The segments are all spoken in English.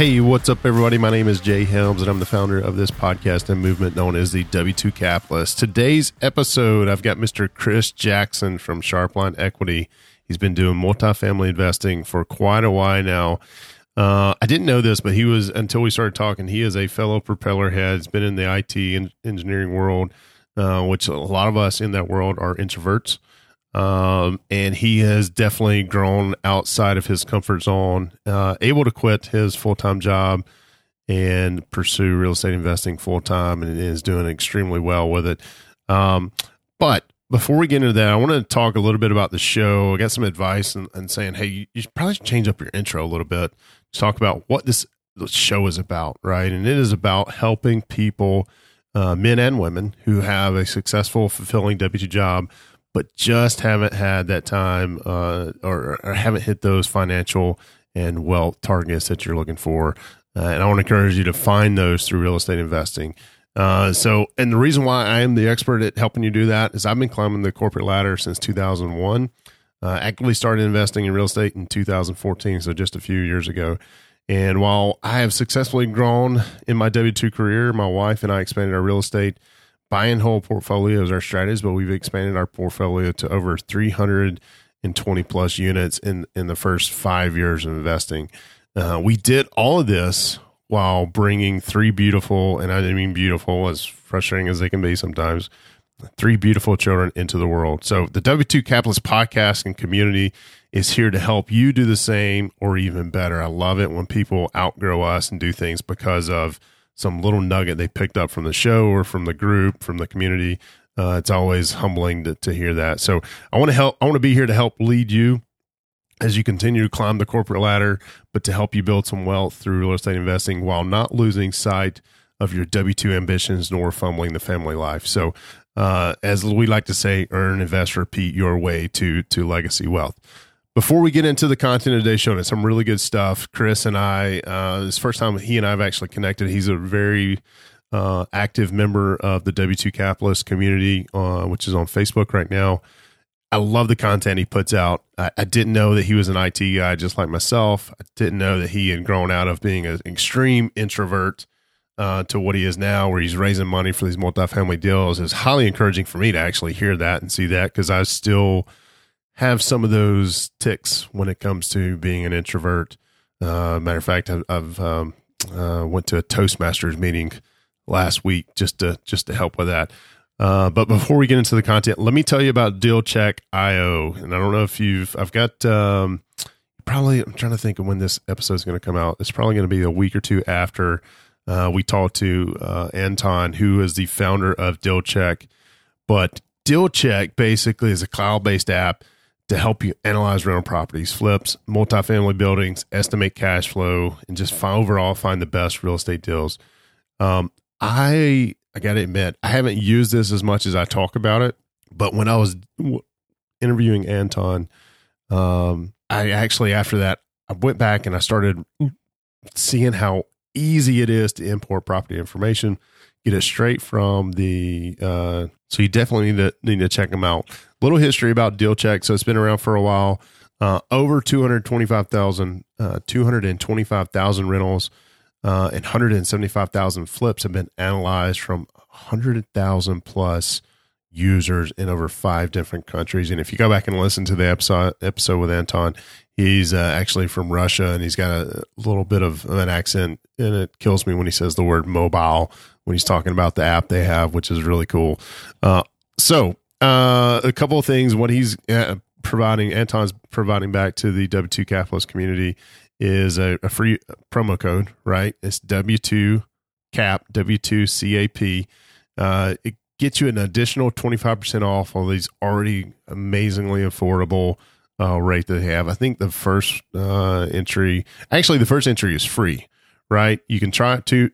Hey, what's up, everybody? My name is Jay Helms, and I'm the founder of this podcast and movement known as the W2 Capitalist. Today's episode, I've got Mr. Chris Jackson from Sharpline Equity. He's been doing multifamily investing for quite a while now. Uh, I didn't know this, but he was until we started talking. He is a fellow propeller head. He's been in the IT and engineering world, uh, which a lot of us in that world are introverts. Um, and he has definitely grown outside of his comfort zone, uh, able to quit his full time job and pursue real estate investing full time, and is doing extremely well with it. Um, but before we get into that, I want to talk a little bit about the show. I got some advice and, saying, hey, you, you probably should change up your intro a little bit to talk about what this show is about, right? And it is about helping people, uh, men and women, who have a successful, fulfilling W 2 job but just haven't had that time uh, or, or, haven't hit those financial and wealth targets that you're looking for. Uh, and I want to encourage you to find those through real estate investing. Uh, so, and the reason why I am the expert at helping you do that is I've been climbing the corporate ladder since 2001. Uh, actively started investing in real estate in 2014, so just a few years ago. And while I have successfully grown in my W 2 career, my wife and I expanded our real estate buy and hold portfolios our strategies, but we've expanded our portfolio to over 320 plus units in, in the first five years of investing. Uh, we did all of this while bringing three beautiful, and I mean beautiful, as frustrating as they can be sometimes, three beautiful children into the world. So the W2 Capitalist podcast and community is here to help you do the same or even better. I love it when people outgrow us and do things because of some little nugget they picked up from the show or from the group, from the community. Uh, it's always humbling to, to hear that. So I want to help. I want to be here to help lead you as you continue to climb the corporate ladder, but to help you build some wealth through real estate investing while not losing sight of your W two ambitions nor fumbling the family life. So, uh, as we like to say, earn, invest, repeat your way to to legacy wealth. Before we get into the content of today's show, and some really good stuff. Chris and I, uh, this first time he and I have actually connected. He's a very uh, active member of the W2 Capitalist community, uh, which is on Facebook right now. I love the content he puts out. I, I, didn't know that he was an IT guy just like myself. I didn't know that he had grown out of being an extreme introvert uh, to what he is now, where he's raising money for these multifamily deals. It's highly encouraging for me to actually hear that and see that because I still – have some of those ticks when it comes to being an introvert. Uh, matter of fact, I've, I've um, uh, went to a Toastmasters meeting last week just to just to help with that. Uh, but before we get into the content, let me tell you about DealCheck.io. And I don't know if you've, I've got um, probably, I'm trying to think of when this episode is going to come out. It's probably going to be a week or two after uh, we talked to uh, Anton, who is the founder of DealCheck. But DealCheck basically is a cloud based app to help you analyze rental properties, flips, multifamily buildings, estimate cash flow, and just find, overall find the best real estate deals. Um, I I got to admit, I haven't used this as much as I talk about it, but when I was interviewing Anton, um, I actually after that I went back and I started seeing how easy it is to import property information, get it straight from the. Uh, so you definitely need to need to check them out little history about DealCheck. So it's been around for a while. Uh, over 225,000, uh, 225,000 rentals uh, and 175,000 flips have been analyzed from 100,000 plus users in over five different countries. And if you go back and listen to the episode, episode with Anton, he's uh, actually from Russia and he's got a little bit of an accent and it kills me when he says the word mobile when he's talking about the app they have, which is really cool. Uh, so uh, a couple of things. What he's uh, providing, Anton's providing back to the W2 Capitalist community is a, a free promo code, right? It's W2 CAP, W2 CAP. Uh, it gets you an additional 25% off on these already amazingly affordable uh, rate that they have. I think the first uh, entry, actually, the first entry is free, right? You can try it two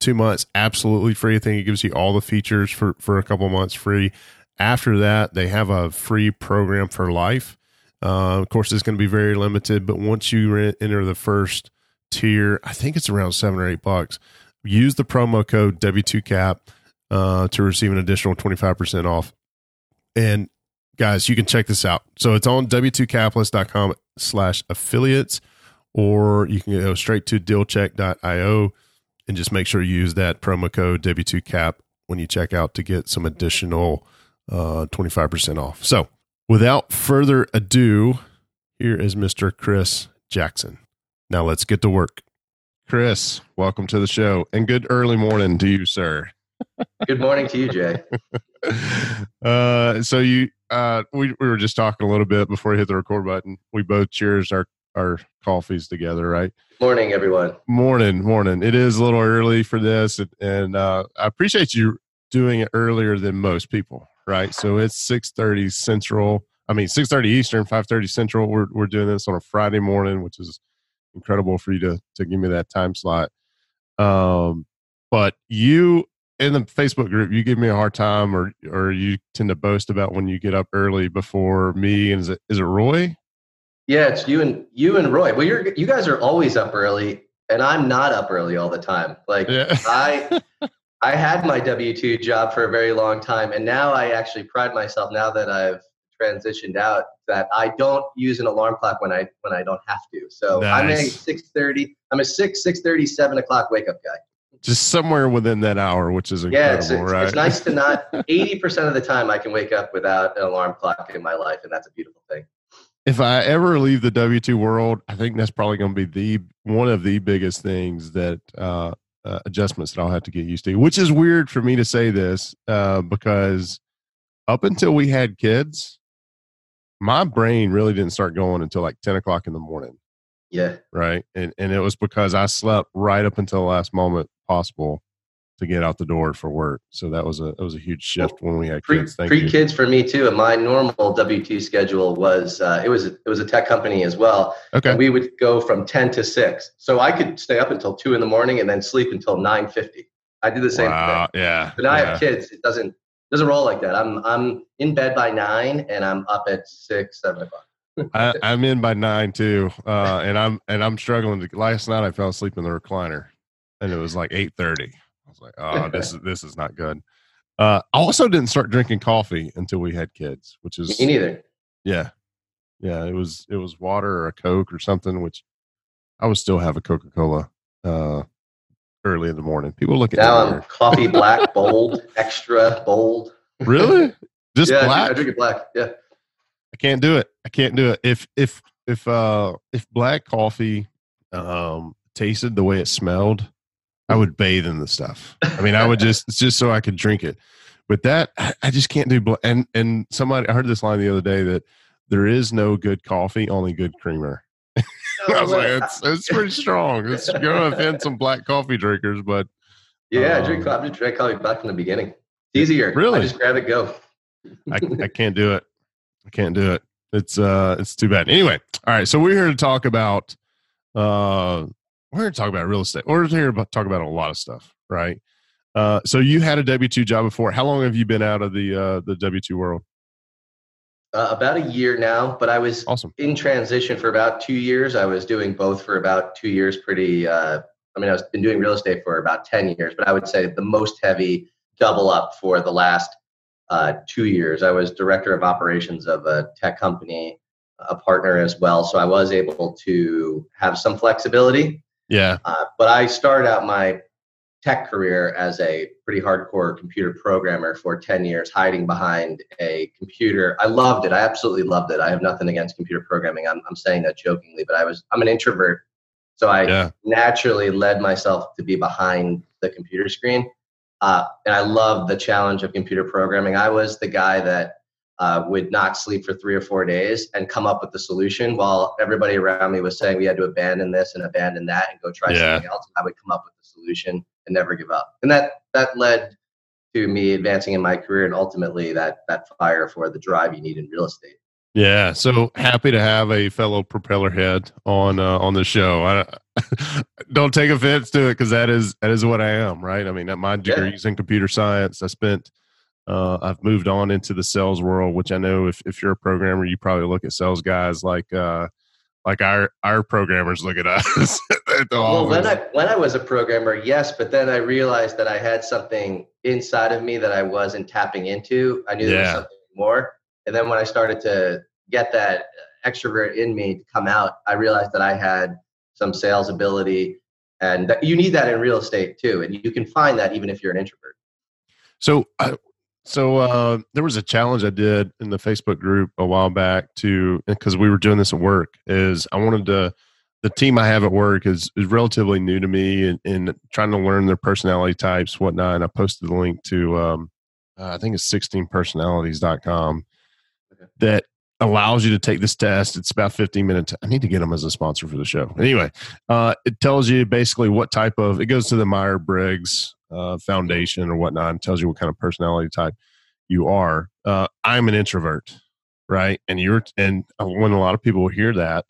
two months absolutely free. I think it gives you all the features for for a couple months free. After that, they have a free program for life. Uh, of course, it's going to be very limited, but once you enter the first tier, I think it's around seven or eight bucks. Use the promo code W2CAP uh, to receive an additional 25% off. And guys, you can check this out. So it's on w2capitalist.com slash affiliates, or you can go straight to dealcheck.io and just make sure you use that promo code W2CAP when you check out to get some additional uh, 25% off. So without further ado, here is Mr. Chris Jackson. Now let's get to work. Chris, welcome to the show and good early morning to you, sir. Good morning to you, Jay. uh, so you, uh, we, we were just talking a little bit before we hit the record button. We both cheers our, our coffees together, right? Morning, everyone. Morning, morning. It is a little early for this, and, and uh, I appreciate you doing it earlier than most people, right? So it's six thirty Central. I mean, six thirty Eastern, five thirty Central. We're we're doing this on a Friday morning, which is incredible for you to to give me that time slot. Um, but you in the Facebook group, you give me a hard time, or or you tend to boast about when you get up early before me. And is it is it Roy? Yeah, it's you and you and Roy. Well, you're you guys are always up early, and I'm not up early all the time. Like yeah. I I had my W two job for a very long time, and now I actually pride myself now that I've transitioned out that I don't use an alarm clock when I when I don't have to. So nice. I'm a six thirty. I'm a six six thirty seven o'clock wake up guy. Just somewhere within that hour, which is incredible, yeah, it's, it's, right? It's nice to not. Eighty percent of the time, I can wake up without an alarm clock in my life, and that's a beautiful thing. If I ever leave the W two world, I think that's probably going to be the one of the biggest things that uh, uh, adjustments that I'll have to get used to. Which is weird for me to say this uh, because up until we had kids, my brain really didn't start going until like 10 o'clock in the morning. Yeah. Right. And, and it was because I slept right up until the last moment possible to get out the door for work. So that was a it was a huge shift when we had pre, kids. Thank pre kids for me too. And my normal W two schedule was uh, it was it was a tech company as well. Okay. we would go from ten to six, so I could stay up until two in the morning and then sleep until nine fifty. I do the same wow, thing. Yeah. But now yeah. I have kids. It doesn't doesn't roll like that. I'm I'm in bed by nine and I'm up at six, seven o'clock. I, am in by nine too, uh, and I'm and I'm struggling. To, last night I fell asleep in the recliner, and it was like eight thirty. I was like, oh, this is this is not good. Uh, I also didn't start drinking coffee until we had kids, which is me neither. Yeah, yeah. It was it was water or a Coke or something, which I would still have a Coca Cola uh, early in the morning. People look at now I'm coffee black, bold, extra bold. Really? Just yeah, black? I drink it black. Yeah. I can't do it. I can't do it. If if if uh if black coffee um tasted the way it smelled, I would bathe in the stuff. I mean, I would just just so I could drink it. But that I just can't do. Black. And and somebody I heard this line the other day that there is no good coffee, only good creamer. I was like, it's, it's pretty strong. It's going to offend some black coffee drinkers, but yeah, um, I drink coffee. Drink coffee back from the beginning. It's easier. Really? I just grab it, go. I, I can't do it. I can't do it. It's uh, it's too bad. Anyway, all right. So we're here to talk about uh, we're here to talk about real estate. We're here to talk about a lot of stuff, right? Uh, so you had a W two job before. How long have you been out of the uh, the W two world? Uh, about a year now, but I was awesome. in transition for about two years. I was doing both for about two years. Pretty. Uh, I mean, I was been doing real estate for about ten years, but I would say the most heavy double up for the last uh, two years. I was director of operations of a tech company, a partner as well, so I was able to have some flexibility. Yeah. Uh, but I started out my tech career as a pretty hardcore computer programmer for 10 years, hiding behind a computer. I loved it. I absolutely loved it. I have nothing against computer programming. I'm, I'm saying that jokingly, but I was, I'm an introvert. So I yeah. naturally led myself to be behind the computer screen. Uh, and I love the challenge of computer programming. I was the guy that uh, would not sleep for three or four days and come up with the solution while everybody around me was saying we had to abandon this and abandon that and go try yeah. something else. I would come up with the solution and never give up. And that that led to me advancing in my career and ultimately that that fire for the drive you need in real estate. Yeah, so happy to have a fellow propeller head on uh, on the show. I don't take offense to it because that is that is what I am, right? I mean, my degrees yeah. in computer science. I spent uh, I've moved on into the sales world, which I know if if you're a programmer, you probably look at sales guys like uh, like our our programmers look at us. well, when I when I was a programmer, yes, but then I realized that I had something inside of me that I wasn't tapping into. I knew there was something more and then when I started to get that extrovert in me to come out, I realized that I had some sales ability, and that you need that in real estate too. And you can find that even if you're an introvert. So, uh, so uh, there was a challenge I did in the Facebook group a while back to because we were doing this at work. Is I wanted to the team I have at work is, is relatively new to me and, and trying to learn their personality types, whatnot. And I posted the link to, um, uh, I think it's 16personalities.com that allows you to take this test. It's about 15 minutes. I need to get them as a sponsor for the show. Anyway, uh, it tells you basically what type of, it goes to the Meyer Briggs uh, Foundation or whatnot and tells you what kind of personality type you are. Uh, I'm an introvert, right? And you're, and when a lot of people hear that,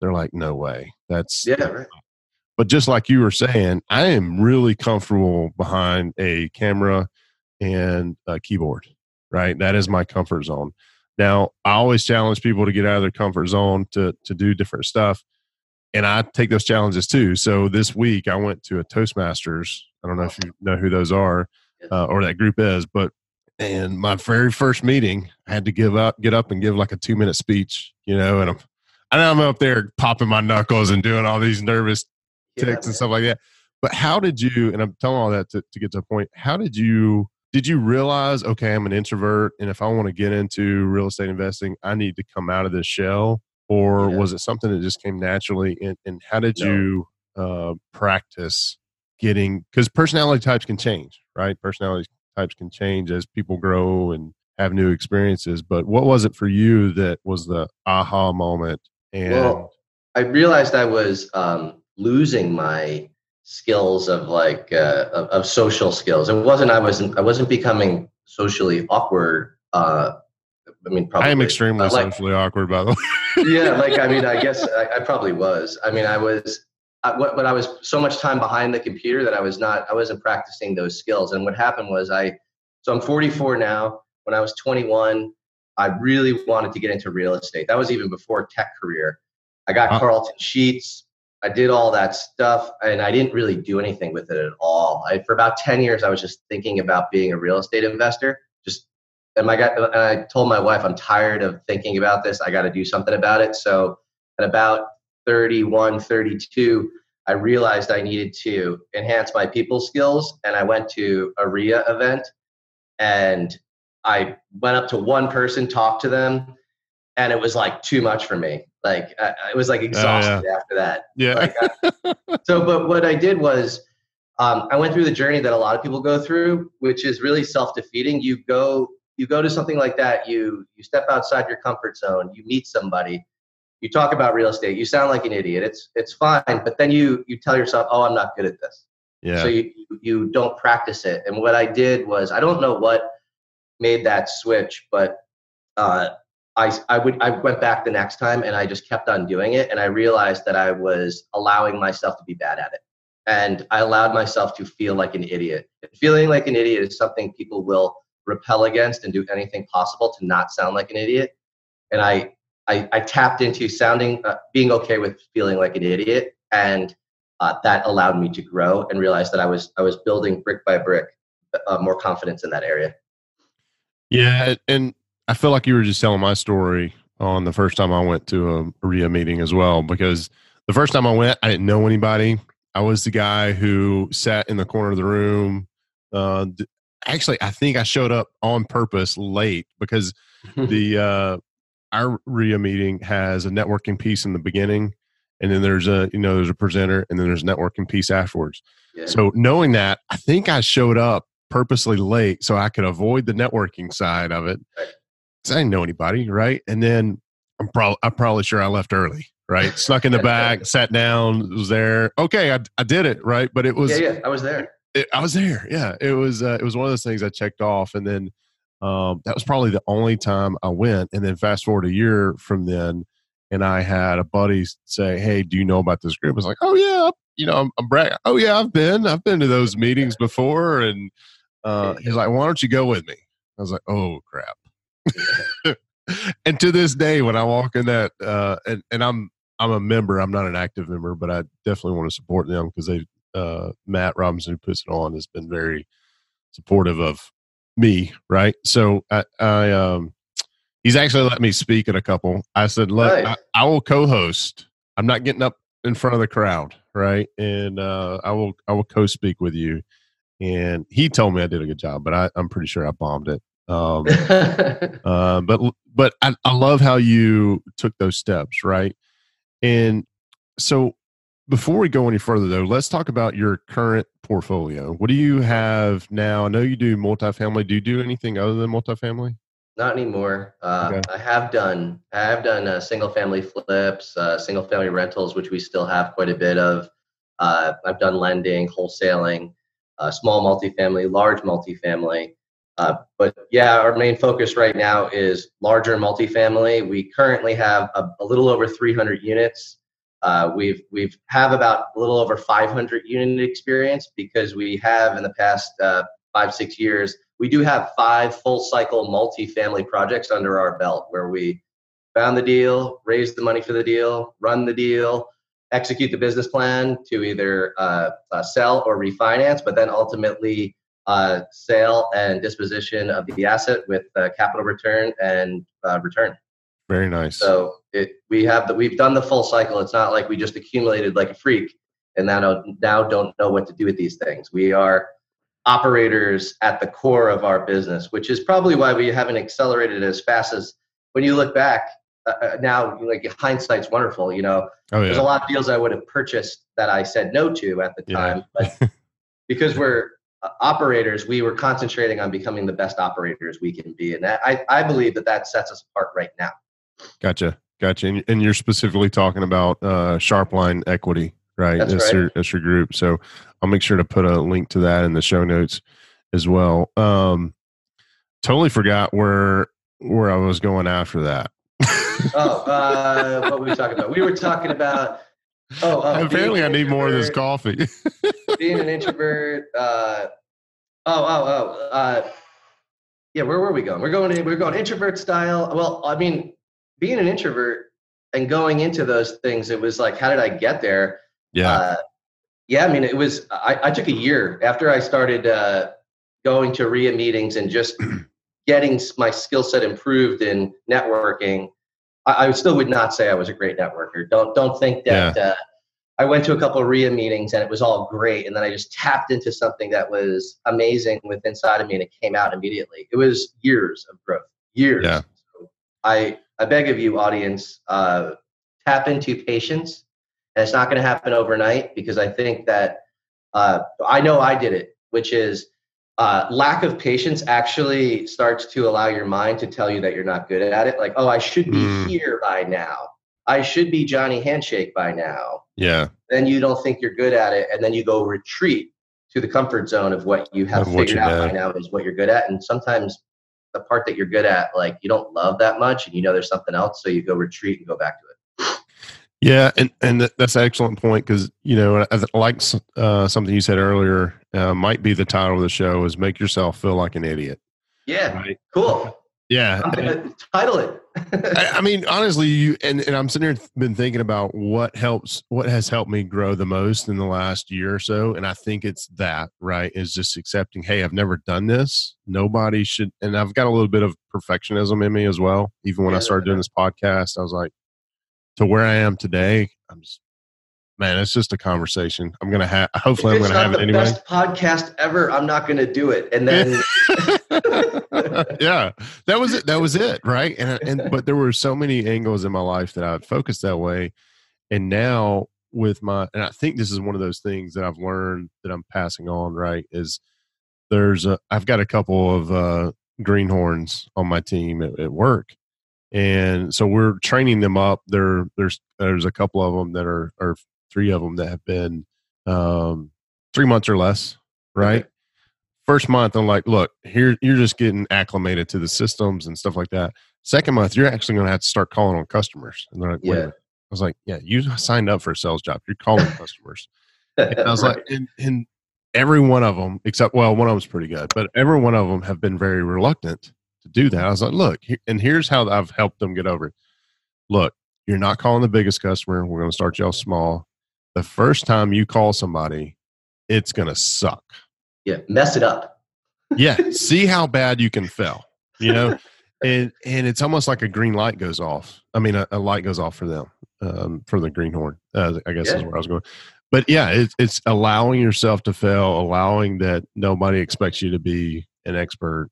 they're like, no way. That's, yeah, right. But just like you were saying, I am really comfortable behind a camera and a keyboard, right? That is my comfort zone. Now, I always challenge people to get out of their comfort zone to to do different stuff, and I take those challenges too. So this week, I went to a Toastmasters. I don't know if you know who those are uh, or that group is, but and my very first meeting, I had to give up, get up, and give like a two minute speech. You know, and I'm and I'm up there popping my knuckles and doing all these nervous ticks yeah, and stuff like that. But how did you? And I'm telling all that to, to get to a point. How did you did you realize okay i'm an introvert and if i want to get into real estate investing i need to come out of this shell or yeah. was it something that just came naturally and, and how did no. you uh, practice getting because personality types can change right personality types can change as people grow and have new experiences but what was it for you that was the aha moment and well, i realized i was um, losing my skills of like uh, of, of, social skills. It wasn't I wasn't I wasn't becoming socially awkward. Uh, I mean, probably I am extremely like, socially awkward, by the way. yeah, like I mean, I guess I, I probably was. I mean, I was. I, what, but I was so much time behind the computer that I was not. I wasn't practicing those skills. And what happened was I. So I'm 44 now. When I was 21, I really wanted to get into real estate. That was even before tech career. I got Carleton Sheets, I did all that stuff and I didn't really do anything with it at all. I, for about 10 years, I was just thinking about being a real estate investor. Just, and my and I told my wife, I'm tired of thinking about this. I got to do something about it. So at about 31, 32, I realized I needed to enhance my people skills. And I went to a REIA event and I went up to one person, talked to them, and it was like too much for me. Like I, I was like exhausted yeah. after that. Yeah. Like, I, so, but what I did was um, I went through the journey that a lot of people go through, which is really self-defeating. You go, you go to something like that. You you step outside your comfort zone. You meet somebody. You talk about real estate. You sound like an idiot. It's it's fine, but then you you tell yourself, "Oh, I'm not good at this." Yeah. So you you don't practice it. And what I did was I don't know what made that switch, but uh, I, I would I went back the next time and I just kept on doing it and I realized that I was allowing myself to be bad at it and I allowed myself to feel like an idiot. feeling like an idiot is something people will repel against and do anything possible to not sound like an idiot. And I I, I tapped into sounding uh, being okay with feeling like an idiot and uh, that allowed me to grow and realize that I was I was building brick by brick uh, more confidence in that area. Yeah, and I feel like you were just telling my story on the first time I went to a REIA meeting as well, because the first time I went, I didn't know anybody. I was the guy who sat in the corner of the room. Uh, actually, I think I showed up on purpose late because the uh, our REIA meeting has a networking piece in the beginning, and then there's a you know there's a presenter, and then there's a networking piece afterwards. Yeah. So knowing that, I think I showed up purposely late so I could avoid the networking side of it. Right. I didn't know anybody, right? And then I'm probably I'm probably sure I left early, right? Snuck in the back, sat down, was there. Okay, I I did it, right? But it was yeah, yeah, I was there. It, I was there. Yeah, it was uh, it was one of those things I checked off, and then Um, that was probably the only time I went. And then fast forward a year from then, and I had a buddy say, "Hey, do you know about this group?" I was like, "Oh yeah, you know, I'm, I'm bragging. Oh yeah, I've been, I've been to those meetings before." And uh, he's like, "Why don't you go with me?" I was like, "Oh crap." and to this day, when I walk in that, uh, and and I'm I'm a member, I'm not an active member, but I definitely want to support them because they uh, Matt Robinson who puts it on has been very supportive of me, right? So I, I um, he's actually let me speak at a couple. I said, look, nice. I, I, will co-host. I'm not getting up in front of the crowd, right? And uh, I will I will co-speak with you. And he told me I did a good job, but I, I'm pretty sure I bombed it. Um, uh, but but I, I love how you took those steps, right? And so before we go any further, though, let's talk about your current portfolio. What do you have now? I know you do multifamily. Do you do anything other than multifamily? Not anymore. Uh, okay. I have done. I have done uh, single family flips, uh, single family rentals, which we still have quite a bit of. Uh, I've done lending, wholesaling, uh, small multifamily, large multifamily. Uh, but yeah, our main focus right now is larger multifamily. We currently have a, a little over 300 units. Uh, we've we've have about a little over 500 unit experience because we have in the past uh, five six years we do have five full cycle multi-family projects under our belt where we found the deal, raised the money for the deal, run the deal, execute the business plan to either uh, uh sell or refinance, but then ultimately uh, sale and disposition of the asset with uh, capital return and return. Very nice. So it, we have the, we've done the full cycle. It's not like we just accumulated like a freak and now now don't know what to do with these things. We are operators at the core of our business, which is probably why we haven't accelerated as fast as when you look back. Uh, uh now, like hindsight's wonderful. You know, oh, yeah. there's a lot of deals I would have purchased that I said no to at the time, yeah. but because we're uh, operators, we were concentrating on becoming the best operators we can be, and that, I I believe that that sets us apart right now. Gotcha. Gotcha. And, and you're specifically talking about uh, Sharpline Equity, right? That's, that's right. Your, that's your group. So I'll make sure to put a link to that in the show notes as well. Um, totally forgot where where I was going after that. oh, uh, what were we talking about? We were talking about. Oh, uh, apparently I need more of this coffee. being an introvert. Uh, oh, oh, oh. Uh, yeah, where were we going? We're going. We're going introvert style. Well, I mean, being an introvert and going into those things, it was like, how did I get there? Yeah. Uh, yeah, I mean, it was, I, I took a year after I started uh, going to REIA meetings and just getting my skill set improved in networking. I, I, still would not say I was a great networker. Don't, don't think that yeah. uh, I went to a couple of REIA meetings and it was all great. And then I just tapped into something that was amazing with inside of me and it came out immediately. It was years of growth, years. Yeah. So I, I beg of you, audience, uh, tap into patience. And it's not going to happen overnight because I think that uh, I know I did it, which is uh, lack of patience actually starts to allow your mind to tell you that you're not good at it. Like, oh, I should be mm. here by now. I should be Johnny Handshake by now. Yeah. Then you don't think you're good at it, and then you go retreat to the comfort zone of what you have figured out by now is what you're good at. And sometimes the part that you're good at, like you don't love that much, and you know there's something else, so you go retreat and go back to it. Yeah, and and that's an excellent point because you know, like uh, something you said earlier, uh, might be the title of the show is "Make Yourself Feel Like an Idiot." Yeah, right? cool. Yeah, I'm gonna title it. I, I, mean, honestly, you and, and I'm sitting here been thinking about what helps, what has helped me grow the most in the last year or so, and I think it's that right is just accepting. Hey, I've never done this. Nobody should, and I've got a little bit of perfectionism in me as well. Even when yeah, I started doing this podcast, I was like, to where I am today, I'm just man, it's just a conversation. I'm gonna have. Hopefully, I'm gonna have it anyway. Best podcast ever. I'm not gonna do it, and then. yeah, that was it. That was it, right? And and but there were so many angles in my life that I focused that way, and now with my and I think this is one of those things that I've learned that I'm passing on. Right, is there's a I've got a couple of uh, greenhorns on my team at, at work, and so we're training them up. There, there's there's a couple of them that are are three of them that have been um, three months or less, right? Okay. first month, I'm like, look, here you're just getting acclimated to the systems and stuff like that. Second month, you're actually going to have to start calling on customers. And they're like, yeah. I was like, yeah, you signed up for a sales job. You're calling customers. And I was right. like, and, and every one of them, except well, one of them's pretty good, but every one of them have been very reluctant to do that. I was like, look, and here's how I've helped them get over it. Look, you're not calling the biggest customer. We're going to start y'all small. The first time you call somebody, it's going to suck. Yeah, mess it up. yeah, see how bad you can fail. You know, and and it's almost like a green light goes off. I mean, a, a light goes off for them um, for the greenhorn. Uh, I guess yeah. is where I was going. But yeah, it, it's allowing yourself to fail, allowing that nobody expects you to be an expert,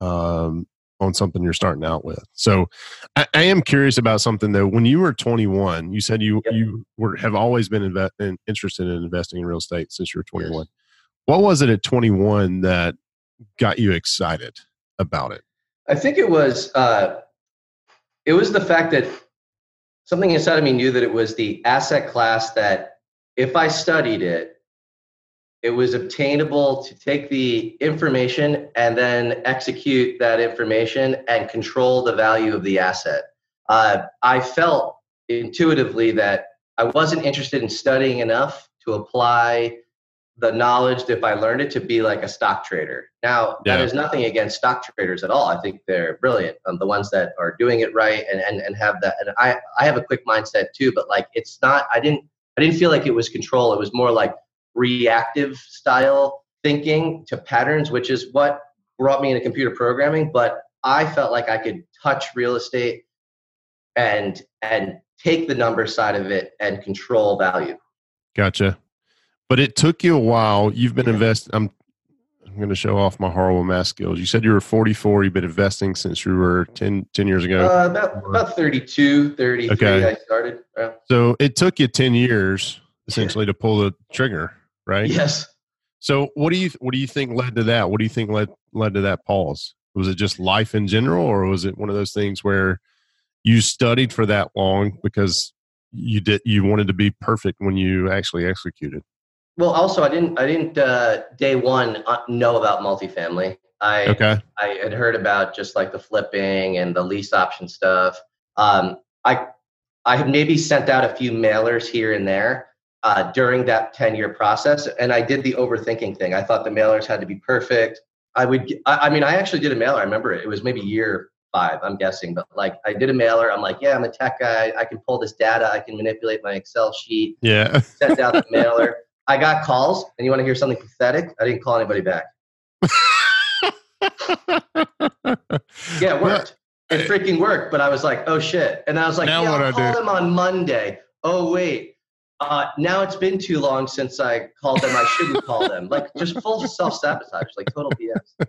um, on something you're starting out with. So I, I, am curious about something though. When you were 21, you said you, yep. you were, have always been inve- in, interested in investing in real estate since you were 21. Yes. What was it at 21 that got you excited about it? I think it was, uh, it was the fact that something inside of me knew that it was the asset class that if I studied it, it was obtainable to take the information and then execute that information and control the value of the asset. Uh, I felt intuitively that I wasn't interested in studying enough to apply the knowledge if I learned it to be like a stock trader. Now, yeah. that is nothing against stock traders at all. I think they're brilliant. Um, the ones that are doing it right and, and, and have that. And I, I have a quick mindset too, but like it's not, I didn't, I didn't feel like it was control. It was more like reactive style thinking to patterns, which is what brought me into computer programming. But I felt like I could touch real estate and and take the number side of it and control value. Gotcha. But it took you a while. You've been investing. I'm I'm going to show off my horrible math skills. You said you were 44. You've been investing since you were 10, 10 years ago. Uh, about about 32, 33. Okay. I started. Yeah. So it took you 10 years essentially to pull the trigger right? Yes. So what do you what do you think led to that? What do you think led led to that pause? Was it just life in general, or was it one of those things where you studied for that long because you did you wanted to be perfect when you actually executed? Well, also I didn't I didn't uh, day one uh, know about multifamily. I okay. I had heard about just like the flipping and the lease option stuff. Um, I I had maybe sent out a few mailers here and there, uh, during that 10 year process. And I did the overthinking thing. I thought the mailers had to be perfect. I would, I, I mean, I actually did a mailer. I remember it. It was maybe year five, I'm guessing, but like I did a mailer. I'm like, yeah, I'm a tech guy. I can pull this data. I can manipulate my Excel sheet. Yeah. Sent out the mailer. I got calls, and you want to hear something pathetic? I didn't call anybody back. yeah, it worked. It freaking worked. But I was like, oh shit. And I was like, now yeah, I'll call them on Monday. Oh wait, uh, now it's been too long since I called them. I shouldn't call them. Like just full self sabotage, like total BS.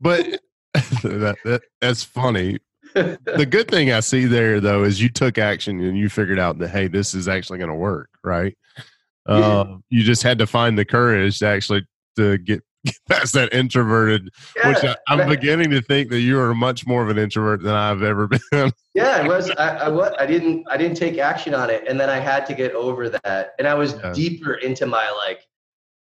But that, that, that's funny. the good thing I see there though is you took action and you figured out that hey, this is actually going to work, right? Yeah. Uh, you just had to find the courage to actually to get that's that introverted yeah, which I, am beginning to think that you are much more of an introvert than i've ever been yeah i was I, I was i didn't i didn't take action on it and then i had to get over that and i was yeah. deeper into my like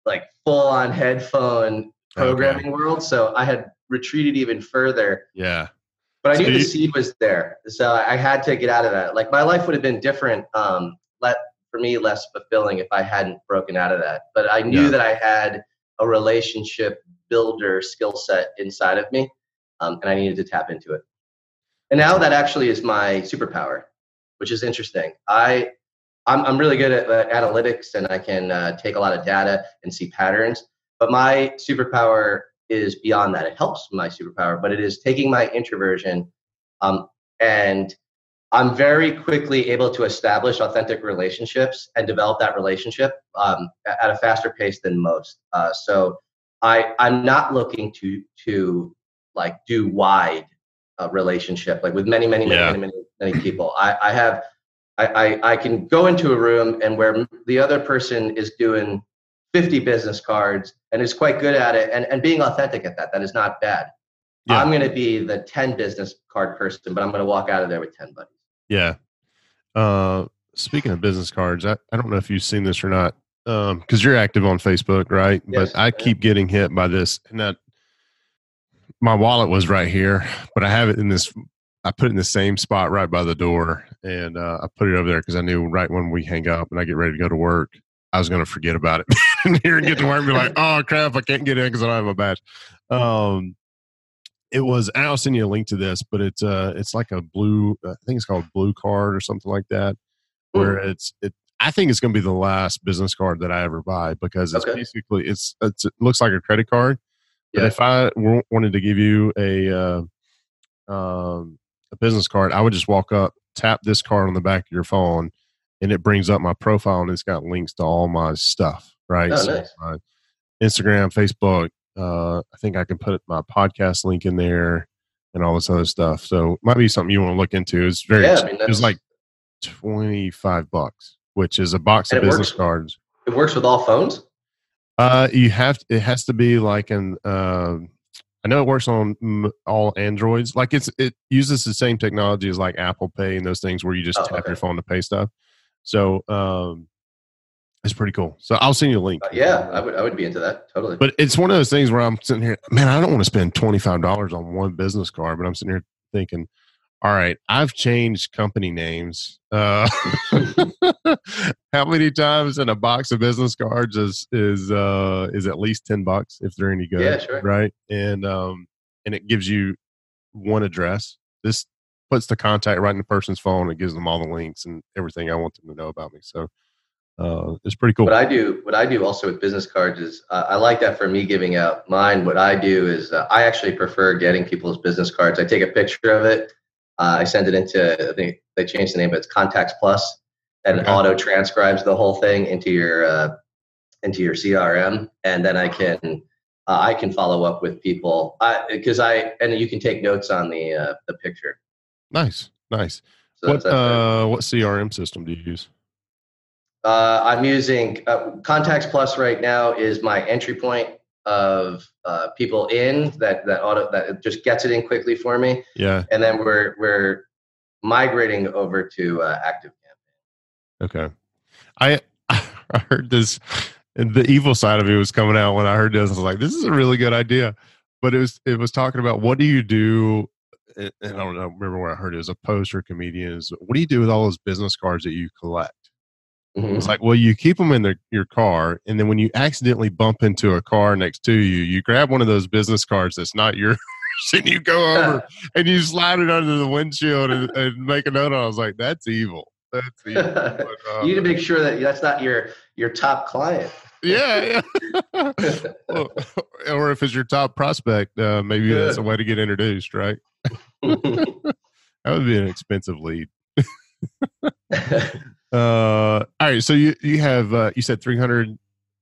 like full on headphone programming okay. world so i had retreated even further yeah but i so knew you, the seed was there so i had to get out of that like my life would have been different um let for me less fulfilling if i hadn't broken out of that but i knew yeah. that i had a relationship builder skill set inside of me, um, and I needed to tap into it. And now that actually is my superpower, which is interesting. I I'm, I'm really good at uh, analytics, and I can uh, take a lot of data and see patterns. But my superpower is beyond that. It helps my superpower, but it is taking my introversion um, and I'm very quickly able to establish authentic relationships and develop that relationship um, at a faster pace than most. Uh, so I I'm not looking to to like do wide uh, relationship like with many many many yeah. many, many many people. I I have I, I I can go into a room and where the other person is doing 50 business cards and is quite good at it and, and being authentic at that that is not bad. Yeah. I'm going to be the 10 business card person, but I'm going to walk out of there with 10 buddies. Yeah. Uh, speaking of business cards, I, I don't know if you've seen this or not. um because you're active on Facebook, right? Yes, but I keep getting hit by this, and that my wallet was right here, but I have it in this. I put it in the same spot right by the door, and uh, I put it over there because I knew right when we hang up and I get ready to go to work, I was going to forget about it. and here and get to work and be like, "Oh crap, I can't get in because I don't have a badge." Um, it was. I'll send you a link to this, but it's uh, it's like a blue. I think it's called Blue Card or something like that, where it's it. I think it's going to be the last business card that I ever buy because it's Okay. basically it's, it's it looks like a credit card. But Yeah. if I w- wanted to give you a uh, um, a business card, I would just walk up, tap this card on the back of your phone, and it brings up my profile and it's got links to all my stuff. Right, Oh, nice. my Instagram, Facebook. Uh, I think I can put my podcast link in there and all this other stuff. So it might be something you want to look into. It's very Yeah, I mean, it was that's- like twenty five bucks, which is a box of business works- cards. It works with all phones. Uh, you have it has to be like an. um I know it works on all Androids. Like it's it uses the same technology as like Apple Pay and those things where you just Oh, tap okay. your phone to pay stuff. So um, it's pretty cool. So I'll send you a link. Uh, yeah, I would. I would be into that totally. But it's one of those things where I'm sitting here, man, I don't want to spend $25 on one business card, but I'm sitting here thinking, all right, I've changed company names. Uh, how many times in a box of business cards is, is, uh, is at least 10 bucks if they're any good. Yeah, sure. Right. And, um, and it gives you one address. This puts the contact right in the person's phone. It gives them all the links and everything I want them to know about me. So, uh, it's pretty cool. What I do, what I do also with business cards is uh, I like that for me giving out mine. What I do is uh, I actually prefer getting people's business cards. I take a picture of it. Uh, I send it into. I think they changed the name, but it's Contacts Plus, and Okay. auto transcribes the whole thing into your uh, into your CRM, and then I can uh, I can follow up with people because I and you can take notes on the uh, the picture. nice. Nice. So what, that's, that's very- uh, what CRM system do you use? Uh, I'm using uh, Contacts Plus right now is my entry point of uh, people in that that auto that just gets it in quickly for me, Yeah. and then we're we're migrating over to uh, Active Okay. I I heard this and the evil side of it was coming out when I heard this. I was like, this is a really good idea. But it was it was talking about what do you do and I don't know, remember where I heard it, it was a post or comedian is what do you do with all those business cards that you collect? Mhm. It's like, well, you keep them in the, your car, and then when you accidentally bump into a car next to you, you grab one of those business cards that's not yours, and you go over and you slide it under the windshield and, and make a note on. it. I was like, that's evil. That's evil. But, uh, you need to make sure that that's not your your top client. yeah, yeah. Well, or if it's your top prospect, uh, maybe that's a way to get introduced, right? That would be an expensive lead. Uh, all right. So you you have uh, you said 300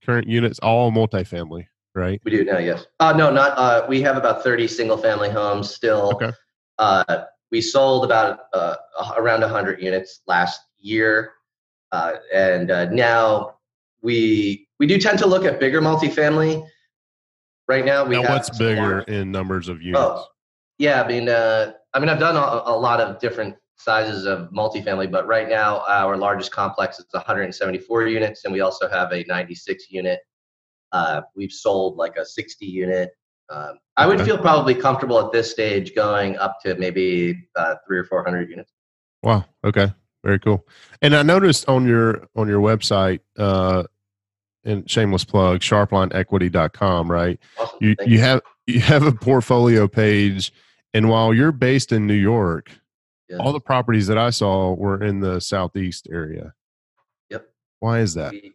current units, all multifamily, right? we do now, yes. Uh, no, not. Uh, we have about 30 single family homes still. Okay. Uh, we sold about uh, around 100 units last year, uh, and uh, now we we do tend to look at bigger multifamily. Right now, we now, have what's bigger large- in numbers of units? Oh, yeah. I mean, uh, I mean, I've done a, a lot of different sizes of multifamily, but right now our largest complex is 174 units, and we also have a 96 unit. Uh, we've sold like a 60 unit. Um, I would feel probably comfortable at this stage going up to maybe uh, three or 400 units. Wow. Okay. Very cool. And I noticed on your on your website, uh, and shameless plug, sharplineequity.com, right? Awesome. You Thank you have you have a portfolio page, and while you're based in New York, Yeah. all the properties that I saw were in the southeast area. Yep. Why is that? We,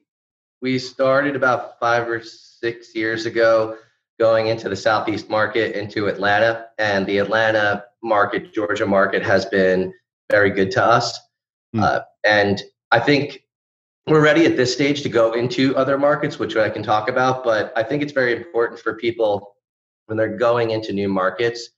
we started about five or six years ago going into the southeast market into Atlanta, and the Atlanta market, Georgia market, has been very good to us. Hmm. Uh, and I think we're ready at this stage to go into other markets, which I can talk about. But I think it's very important for people when they're going into new markets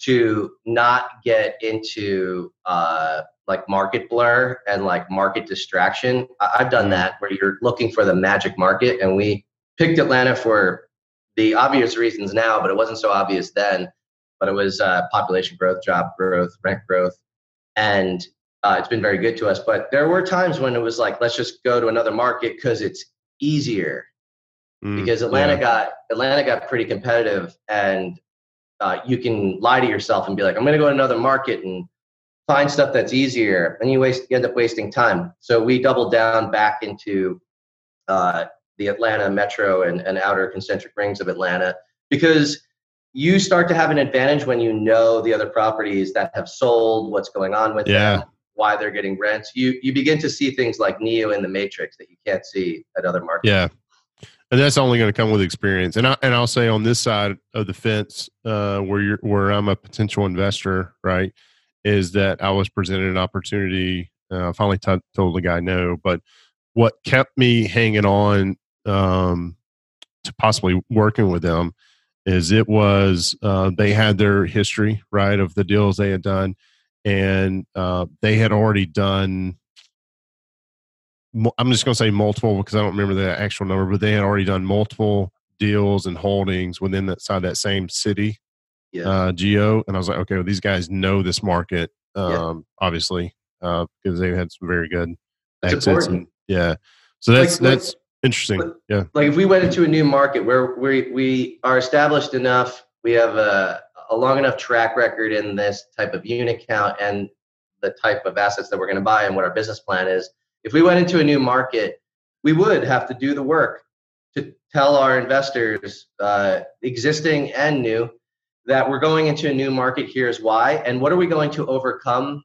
to not get into uh, like market blur and like market distraction. I- I've done that where you're looking for the magic market, and we picked Atlanta for the obvious reasons now, but it wasn't so obvious then. But it was uh, population growth, job growth, rent growth, and uh, it's been very good to us. But there were times when it was like, let's just go to another market because it's easier mm, because Atlanta yeah. got Atlanta got pretty competitive, and uh, you can lie to yourself and be like, I'm going to go to another market and find stuff that's easier, and you waste you end up wasting time. So we doubled down back into uh, the Atlanta metro and, and outer concentric rings of Atlanta because you start to have an advantage when you know the other properties that have sold, what's going on with yeah. them, why they're getting rents. You you begin to see things like Neo in the Matrix that you can't see at other markets. Yeah, and that's only going to come with experience. And I and I'll say on this side of the fence, uh, where you're where I'm a potential investor, right, is that I was presented an opportunity. Uh, finally t- told the guy no, but what kept me hanging on um, to possibly working with them is it was uh, they had their history right of the deals they had done, and uh, they had already done I'm just going to say multiple because I don't remember the actual number, but they had already done multiple deals and holdings within that side that same city, yeah. uh, geo. And I was like, okay, well, these guys know this market, um, yeah. obviously, uh, because they had some very good it's exits. And, yeah, so that's like, that's like, interesting. Yeah, like if we went into a new market where we we are established enough, we have a a long enough track record in this type of unit count and the type of assets that we're going to buy and what our business plan is if we went into a new market, we would have to do the work to tell our investors, uh, existing and new, that we're going into a new market. Here's why, and what are we going to overcome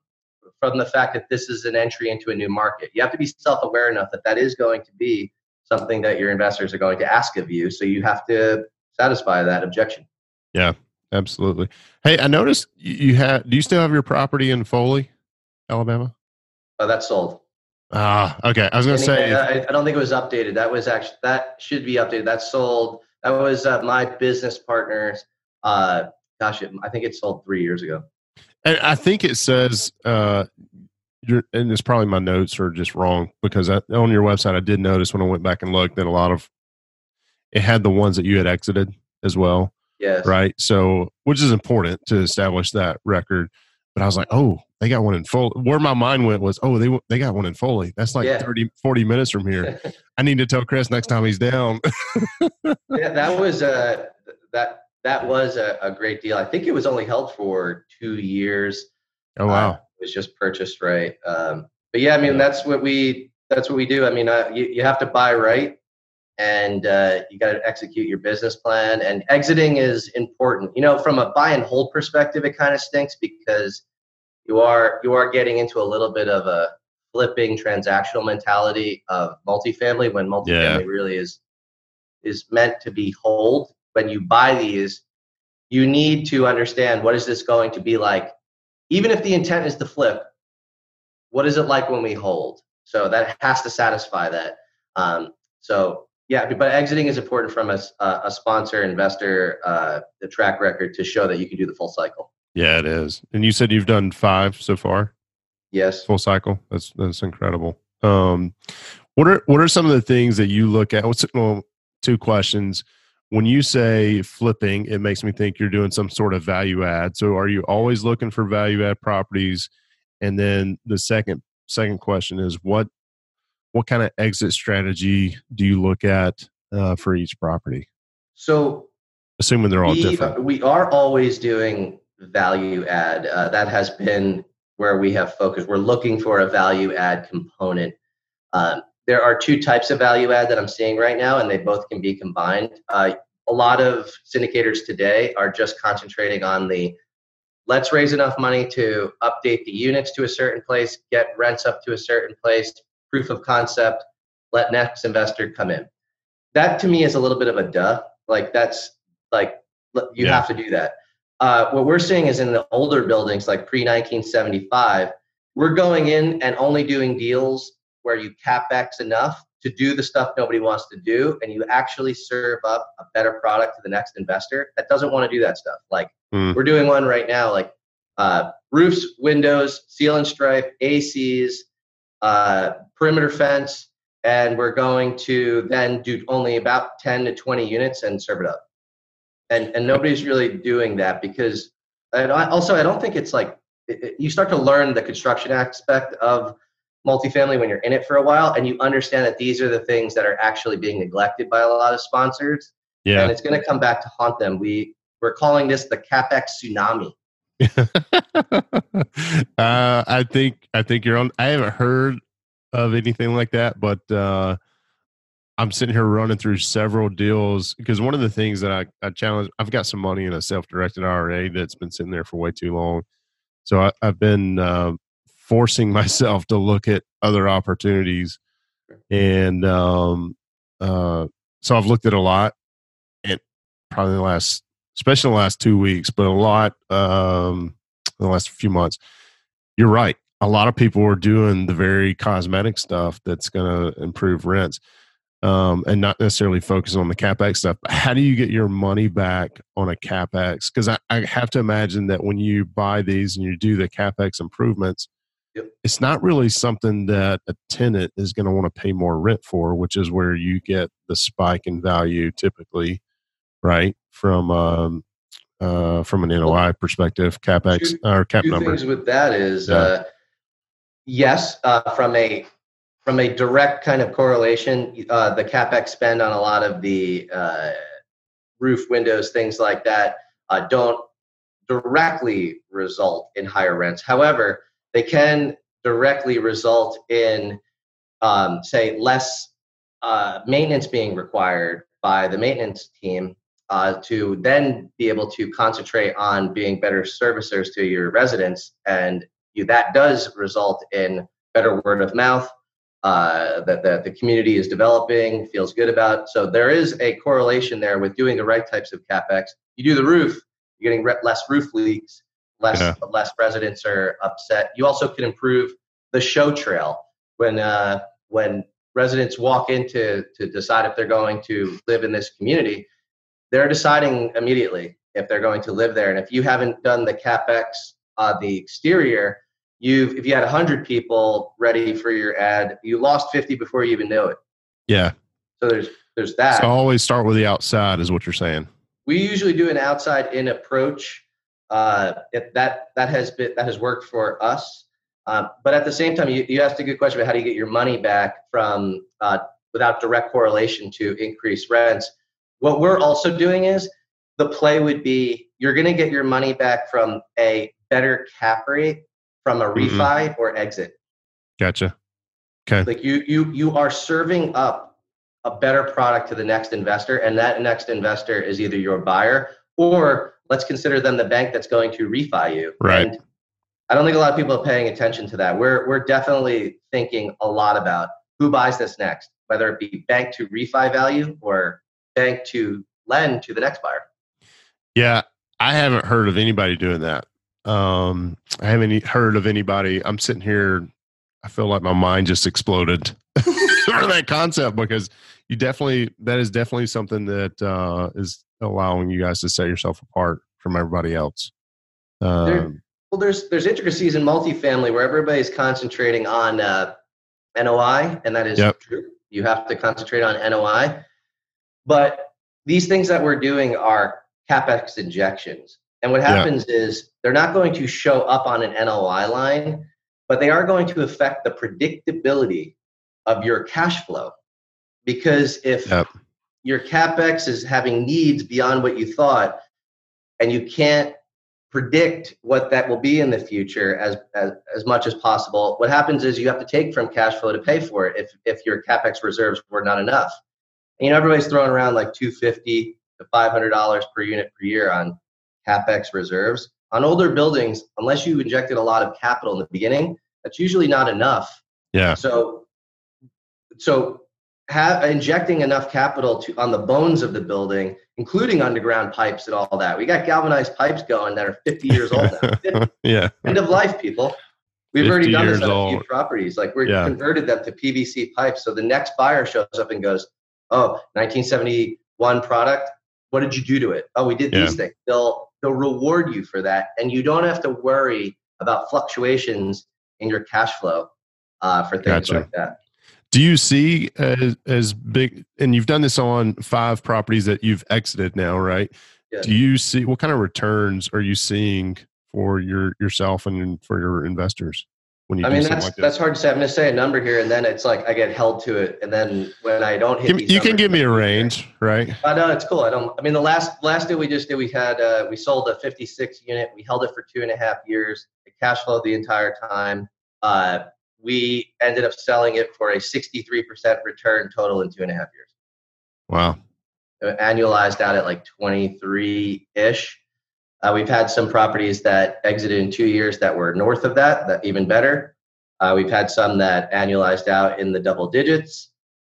from the fact that this is an entry into a new market. You have to be self-aware enough that that is going to be something that your investors are going to ask of you. So you have to satisfy that objection. Yeah, absolutely. Hey, I noticed you have. Do you still have your property in Foley, Alabama? Oh, that's sold. Ah, okay. I was going to say. I, I, don't think it was updated. That was actually that should be updated. That sold. That was uh, my business partners. Uh, gosh, it, I think it sold three years ago. And I think it says, uh, and it's probably my notes are just wrong because I, on your website I did notice when I went back and looked that a lot of it had the ones that you had exited as well. Yes. Right. So, which is important to establish that record. But I was like, oh, they got one in Foley. Where my mind went was, oh, they they got one in Foley. That's like yeah. 30, 40 minutes from here. I need to tell Chris next time he's down. yeah, that was a that that was a, a, great deal. I think it was only held for two years. Oh wow! Uh, it was just purchased right. Um, but yeah, I mean that's what we that's what we do. I mean, uh, you you have to buy right, and uh, you got to execute your business plan. And exiting is important. You know, from a buy and hold perspective, it kind of stinks because you are you are getting into a little bit of a flipping transactional mentality of multifamily when multifamily yeah. really is is meant to be hold. When you buy these, you need to understand what is this going to be like. Even if the intent is to flip, what is it like when we hold? So that has to satisfy that. Um, so yeah, but exiting is important from a, a sponsor, investor, uh, the track record to show that you can do the full cycle. Yeah, it is. And you said you've done five so far. Yes, full cycle. That's that's incredible. Um, what are what are some of the things that you look at? What's well, two questions. When you say flipping, it makes me think you're doing some sort of value add. So, are you always looking for value add properties? And then the second second question is what what kind of exit strategy do you look at uh, for each property? So, assuming they're all we, different, we are always doing value add. Uh, that has been where we have focused. We're looking for a value add component. Um, there are two types of value add that I'm seeing right now, and they both can be combined. Uh, a lot of syndicators today are just concentrating on the let's raise enough money to update the units to a certain place, get rents up to a certain place, proof of concept, let next investor come in. That to me is a little bit of a duh. Like that's like you yeah. have to do that. Uh, what we're seeing is in the older buildings, like pre 1975, we're going in and only doing deals where you capex enough to do the stuff nobody wants to do, and you actually serve up a better product to the next investor that doesn't want to do that stuff. Like mm. we're doing one right now, like uh, roofs, windows, seal and stripe, ACs, uh, perimeter fence, and we're going to then do only about 10 to 20 units and serve it up and and nobody's really doing that because and I, also I don't think it's like it, it, you start to learn the construction aspect of multifamily when you're in it for a while and you understand that these are the things that are actually being neglected by a lot of sponsors. Yeah. And it's going to come back to haunt them. We we're calling this the capex tsunami. uh, I think I think you're on. I haven't heard of anything like that, but uh, I'm sitting here running through several deals because one of the things that I, I challenge, I've got some money in a self-directed IRA that's been sitting there for way too long, so I, have been uh, forcing myself to look at other opportunities, and um, uh, so I've looked at a lot, and probably the last, especially the last two weeks, but a lot um, in the last few months. You're right. A lot of people are doing the very cosmetic stuff that's going to improve rents um, and not necessarily focus on the capex stuff. How do you get your money back on a capex? Because I, I, have to imagine that when you buy these and you do the capex improvements, yep. it's not really something that a tenant is going to want to pay more rent for, which is where you get the spike in value typically, right? From um, uh, from an NOI perspective, capex two, or cap two number. Things with that is. Yeah. Uh, yes, uh, from a from a direct kind of correlation, uh, the capex spend on a lot of the uh, roof windows, things like that, uh, don't directly result in higher rents. However, they can directly result in, um, say, less uh, maintenance being required by the maintenance team uh, to then be able to concentrate on being better servicers to your residents. And you, that does result in better word of mouth, uh, that, that the community is developing, feels good about. So there is a correlation there with doing the right types of capex. You do the roof, you're getting re- less roof leaks, less yeah. less residents are upset. You also can improve the show trail when uh, when residents walk in to, to decide if they're going to live in this community. They're deciding immediately if they're going to live there, and if you haven't done the capex on the exterior, you've if you had 100 people ready for your ad you lost 50 before you even knew it. Yeah. So there's there's that. So always start with the outside is what you're saying. We usually do an outside in approach. Uh, that that has been that has worked for us. Um, but at the same time you, you asked a good question about how do you get your money back from uh, without direct correlation to increased rents. What we're also doing is the play would be you're going to get your money back from a better cap rate from a mm-hmm. refi mm-hmm. or exit. Gotcha. Okay. Like you you you are serving up a better product to the next investor, and that next investor is either your buyer or let's consider them the bank that's going to refi you. Right. And I don't think a lot of people are paying attention to that. We're we're definitely thinking a lot about who buys this next, whether it be bank to refi value or bank to lend to the next buyer. Yeah, I haven't heard of anybody doing that. Um, I haven't heard of anybody. I'm sitting here. I feel like my mind just exploded for that concept because you definitely that is definitely something that uh, is allowing you guys to set yourself apart from everybody else. Um, there, well, there's there's intricacies in multifamily where everybody's concentrating on uh, NOI, and that is yep. true. You have to concentrate on NOI, but these things that we're doing are capex injections. And what happens yeah. is they're not going to show up on an NOI line, but they are going to affect the predictability of your cash flow. Because if yep. your capex is having needs beyond what you thought, and you can't predict what that will be in the future as, as, as much as possible, what happens is you have to take from cash flow to pay for it if, if your capex reserves were not enough. And, you know, everybody's throwing around like 250 to $500 per unit per year on capex reserves. On older buildings, unless you injected a lot of capital in the beginning, that's usually not enough. Yeah. So, so have injecting enough capital to on the bones of the building, including underground pipes and all that. We got galvanized pipes going that are 50 years old now. yeah. End of life, people. We've already done this on a few properties. Like we're yeah. converted them to PVC pipes. So the next buyer shows up and goes, "Oh, 1971 product. What did you do to it? Oh, we did yeah. these things." They'll they'll reward you for that, and you don't have to worry about fluctuations in your cash flow uh, for things gotcha. like that. Do you see as, as big, and you've done this on five properties that you've exited now, right? Do you see what kind of returns are you seeing for your yourself and for your investors? When you I mean, that's like that's hard to say. I'm going to say a number here, and then it's like I get held to it, and then when I don't hit, Give me- these you can give me a range, right? Uh, no, it's cool. I don't. I mean, the last last deal we just did, we had uh, we sold a 56 unit. We held it for two and a half years. It cash flowed the entire time. Uh, we ended up selling it for a 63% return total in two and a half years. Wow. Uh, Annualized out at like 23 ish. Uh, we've had some properties that exited in two years that were north of that, that even better. Uh, we've had some that annualized out in the double digits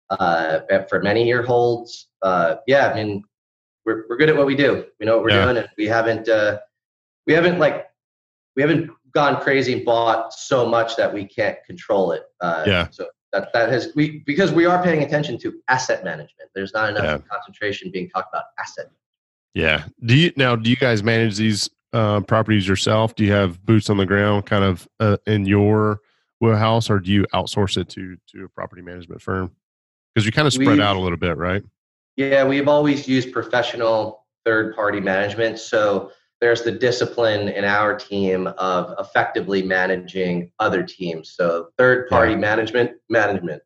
uh, for many year holds. Uh, yeah, I mean, we're, we're good at what we do. We know what we're Yeah. doing, and we haven't uh, we haven't like we haven't gone crazy and bought so much that we can't control it. Uh, Yeah. So that that has we because we are paying attention to asset management. There's not enough Yeah. concentration being talked about asset. Yeah. Do you now? Do you guys manage these uh, properties yourself? Do you have boots on the ground, kind of uh, in your wheelhouse, or do you outsource it to to a property management firm? Because you kind of spread We- out a little bit, right? Yeah, we've always used professional third party management. So there's the discipline in our team of effectively managing other teams. So third party Yeah. management, management.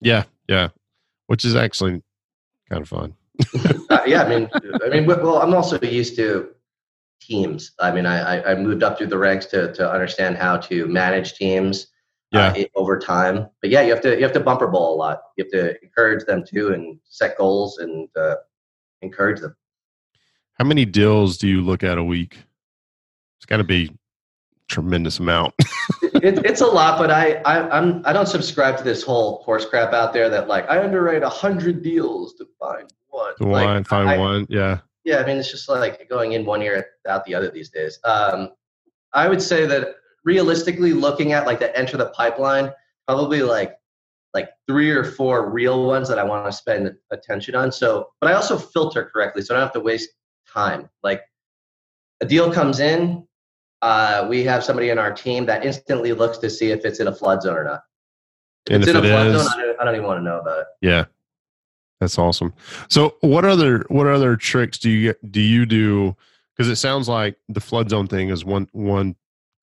Yeah, yeah. Which is actually kind of fun. Uh, yeah, I mean, I mean, well, I'm also used to teams. I mean, I, I- moved up through the ranks to to understand how to manage teams. Yeah. Uh, over time, but yeah, you have to you have to bumper ball a lot. You have to encourage them too, and set goals and uh, encourage them. How many deals do you look at a week? It's got to be tremendous amount. it, it's a lot, but I, I I'm I don't subscribe to this whole horse crap out there that like I underwrite a hundred deals to find one. The Like, one, find I- one. Yeah. Yeah, I mean it's just like going in one ear out the other these days. Um, I would say that realistically, looking at like the enter the pipeline, probably like like three or four real ones that I want to spend attention on. So, but I also filter correctly, so I don't have to waste time. Like a deal comes in, uh, we have somebody in our team that instantly looks to see if it's in a flood zone or not. If And it's if in a flood is- zone, I don't, I don't even want to know about it. Yeah. That's awesome. So what other what other tricks do you get, do you do because it sounds like the flood zone thing is one one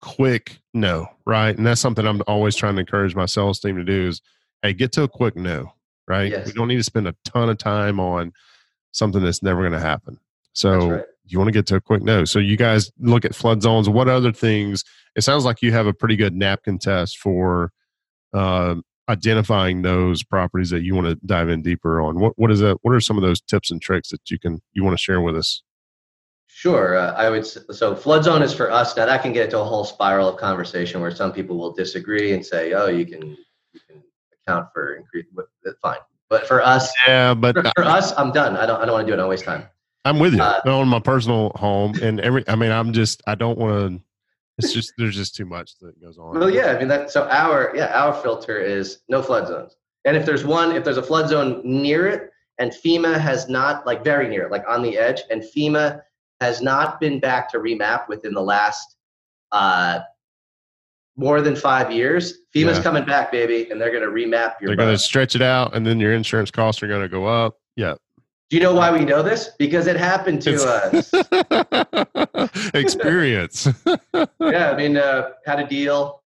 quick no, right? And that's something I'm always trying to encourage my sales team to do is hey, get to a quick no, right? Yes. We don't need to spend a ton of time on something that's never going to happen. So right. you want to get to a quick no. So you guys look at flood zones. What other things? It sounds like you have a pretty good napkin test for um, identifying those properties that you want to dive in deeper on. What what is that? What are some of those tips and tricks that you can you want to share with us? Sure. Uh, I would. So flood zone is for us. Now that can get into a whole spiral of conversation where some people will disagree and say, "Oh, you can you can account for increase." That's fine. But for us, Yeah, but for, for us, I'm done. I don't. I don't want to do it. I waste time. I'm with you Uh, on my personal home and every. I mean, I'm just I don't want to. It's just there's just too much that goes on. Well, yeah. I mean that. So our yeah our filter is no flood zones. And if there's one, if there's a flood zone near it, and FEMA has not like very near it, like on the edge, and FEMA has not been back to remap within the last uh, more than five years, FEMA's Yeah. coming back, baby, and they're going to remap your. They're going to stretch it out, and then your insurance costs are going to go up. Yeah. Do you know why we know this? Because it happened to us. Experience. yeah, I mean, uh, had a deal.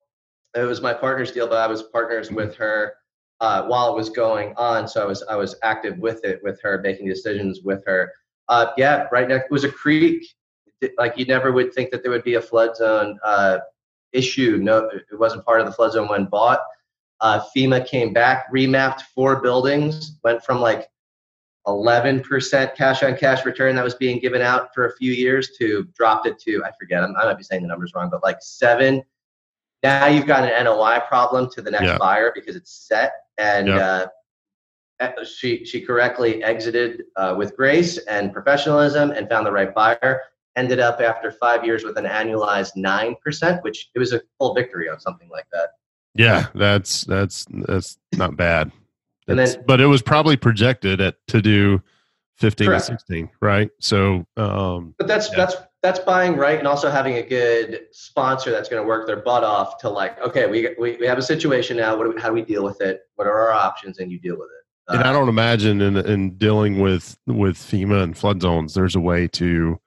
It was my partner's deal, but I was partners with her uh, while it was going on. So I was I was active with it, with her, making decisions with her. Uh, yeah, right next it was a creek. Like you never would think that there would be a flood zone uh, issue. No, it wasn't part of the flood zone when bought. Uh, FEMA came back, remapped four buildings, went from like 11% cash on cash return that was being given out for a few years to dropped it to, I forget, I'm, I might be saying the numbers wrong, but like seven. Now you've got an NOI problem to the next Yeah. buyer because it's set. And Yeah. uh, she, she correctly exited uh, with grace and professionalism and found the right buyer. Ended up after five years with an annualized 9%, which it was a full victory on something like that. yeah, that's that's that's not bad. And then- but it was probably projected at to do 15 Correct. to 16, right? So, um, But that's Yeah. that's that's buying right, and also having a good sponsor that's going to work their butt off to like, okay, we we, we have a situation now. What do we, how do we deal with it? What are our options? And you deal with it. and I Uh, don't imagine in in dealing with with FEMA and flood zones, there's a way to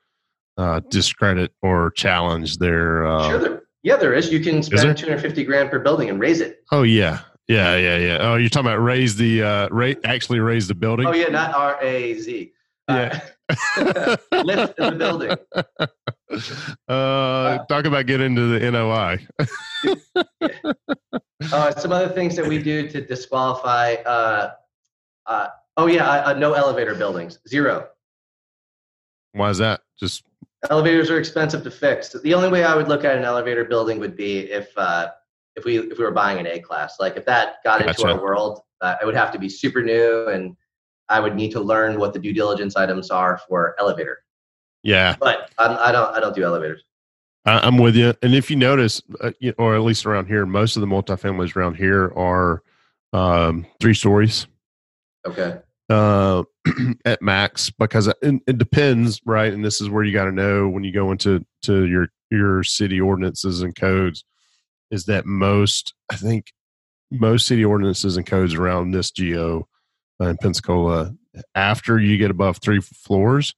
uh, discredit or challenge their uh, sure, there Yeah, there is. You can spend 250 grand per building and raise it. Oh yeah, yeah, yeah, yeah. Oh, you're talking about raise the uh, rate actually raise the building. Oh yeah, not R A Z. Yeah. Uh, lift the building. Uh, talk about getting into the NOI. Uh, some other things that we do to disqualify. Uh, uh, oh yeah, uh, no elevator buildings. Zero. Why is that? Just elevators are expensive to fix. The only way I would look at an elevator building would be if uh, if we if we were buying an A class. Like if that got gotcha. into our world, uh, it would have to be super new, and I would need to learn what the due diligence items are for elevator. Yeah, but I'm, I don't I don't do elevators. I'm with you. And if you notice, uh, or at least around here, most of the multifamilies around here are um, three stories. Okay. Uh, at max, because it, it, depends, right? And this is where you got to know when you go into to your your city ordinances and codes, is that most I think most city ordinances and codes around this geo in Pensacola, after you get above three floors,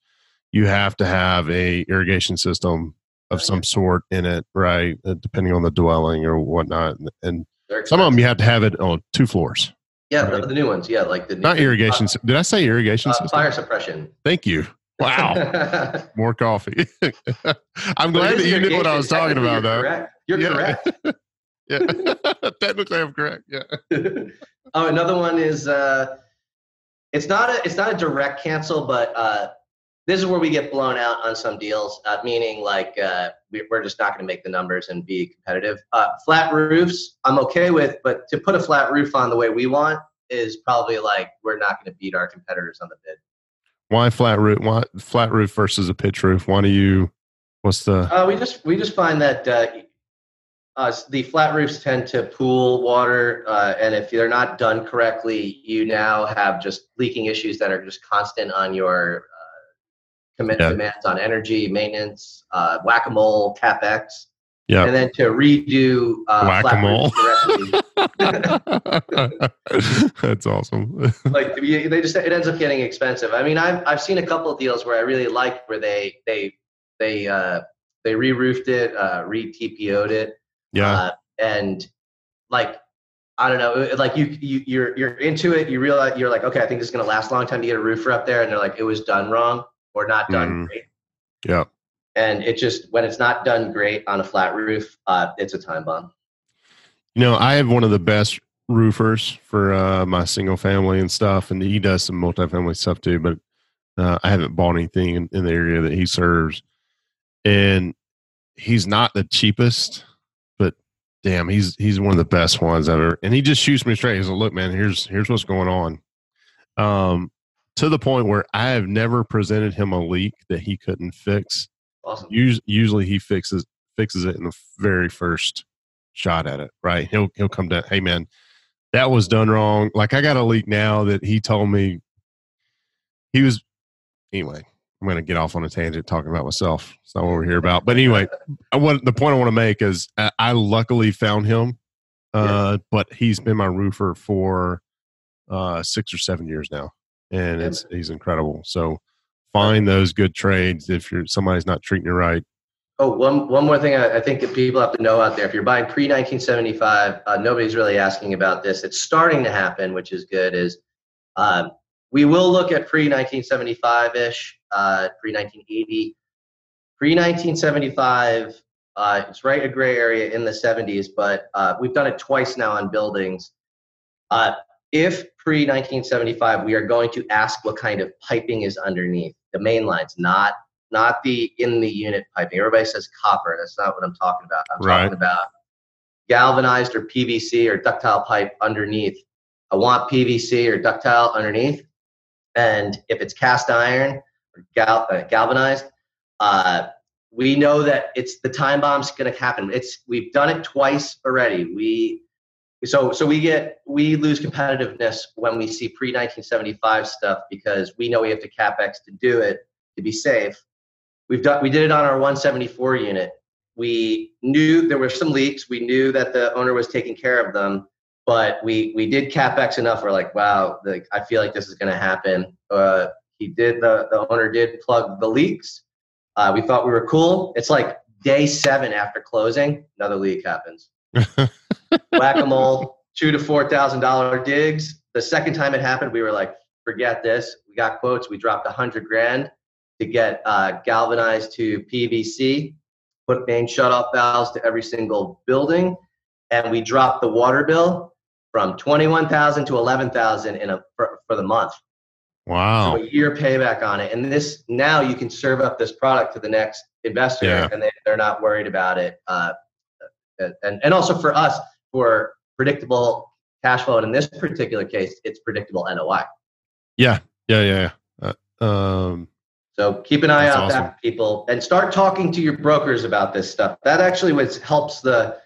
you have to have a irrigation system of some sort in it, right? Uh, depending on the dwelling or whatnot. And some of them you have to have it on two floors. Yeah, right? the, the, new ones. Yeah, like the not irrigation. Uh, did I say irrigation uh, Fire suppression. Thank you. Wow, more coffee. I'm glad that you knew what I was talking about, though. Correct. You're yeah. correct. Yeah, technically, I'm correct. Yeah. oh, another one is uh, it's not a it's not a direct cancel, but uh, this is where we get blown out on some deals, uh, meaning like uh, we, are just not going to make the numbers and be competitive. Uh, flat roofs, I'm okay with, but to put a flat roof on the way we want is probably like we're not going to beat our competitors on the bid. Why flat roof? Why flat roof versus a pitch roof? Why do you? What's the? Uh, we just we just find that uh, the flat roofs tend to pool water, uh, and if they're not done correctly, you now have just leaking issues that are just constant on your commit yeah. demands on energy, maintenance, uh, whack a mole, capex. Yeah. And then to redo uh, whack a mole. That's awesome. like they just it ends up getting expensive. I mean, I've I've seen a couple of deals where I really liked where they they they uh, they re-roofed it, uh, re-TPO'd it. Yeah. Uh, and like I don't know, like you, you you're you're into it. You realize you're like, okay, I think this is gonna last a long time to get a roofer up there, and they're like, it was done wrong or not done mm. great. Yeah. And it just when it's not done great on a flat roof, uh, it's a time bomb. You know, I have one of the best roofers for uh, my single family and stuff, and he does some multifamily stuff too. But uh, I haven't bought anything in, in the area that he serves, and he's not the cheapest, damn, he's he's one of the best ones ever. And he just shoots me straight. He's like, "Look, man, here's here's what's going on." Um, to the point where I have never presented him a leak that he couldn't fix. Awesome. Usually, usually he fixes fixes it in the very first shot at it. Right? He'll he'll come down. Hey man, that was done wrong. Like I got a leak now that he told me he was. Anyway, I'm going to get off on a tangent talking about myself. It's not what we're here about. But anyway, I want the point I want to make is I, I luckily found him, uh, yeah. but he's been my roofer for uh, six or seven years now and it's he's incredible. So find those good trades if you're somebody's not treating you right. Oh, one one more thing I, I think that people have to know out there: if you're buying pre 1975, uh, nobody's really asking about this. It's starting to happen, which is good. Is um, we will look at pre 1975 ish, uh, pre 1980, pre 1975. Uh, it's right a gray area in the 70s, but uh, we've done it twice now on buildings. Uh, if pre 1975, we are going to ask what kind of piping is underneath the main lines, not not the in the unit piping. Everybody says copper. That's not what I'm talking about. I'm right. talking about galvanized or PVC or ductile pipe underneath. I want PVC or ductile underneath. And if it's cast iron or gal- uh, galvanized, uh, we know that it's the time bomb's going to happen. It's we've done it twice already. We so so we get we lose competitiveness when we see pre 1975 stuff because we know we have to capex to do it to be safe. We've done we did it on our 174 unit. We knew there were some leaks. We knew that the owner was taking care of them, but we we did capex enough. We're like, wow, I feel like this is going to happen. Uh, he did the the owner did plug the leaks. Uh, we thought we were cool. It's like day seven after closing, another leak happens. Whack a mole, two to four thousand dollar digs. The second time it happened, we were like, forget this. We got quotes. We dropped a hundred grand to get uh, galvanized to PVC, put main shutoff valves to every single building, and we dropped the water bill from twenty one thousand to eleven thousand in a for, for the month. Wow. So a year payback on it. And this now you can serve up this product to the next investor Yeah. and they, they're not worried about it. Uh, and, and also for us, for predictable cash flow. And in this particular case, it's predictable NOI. Yeah. Yeah. Yeah. yeah. Uh, um, So keep an eye out awesome. that people and start talking to your brokers about this stuff. That actually was helps the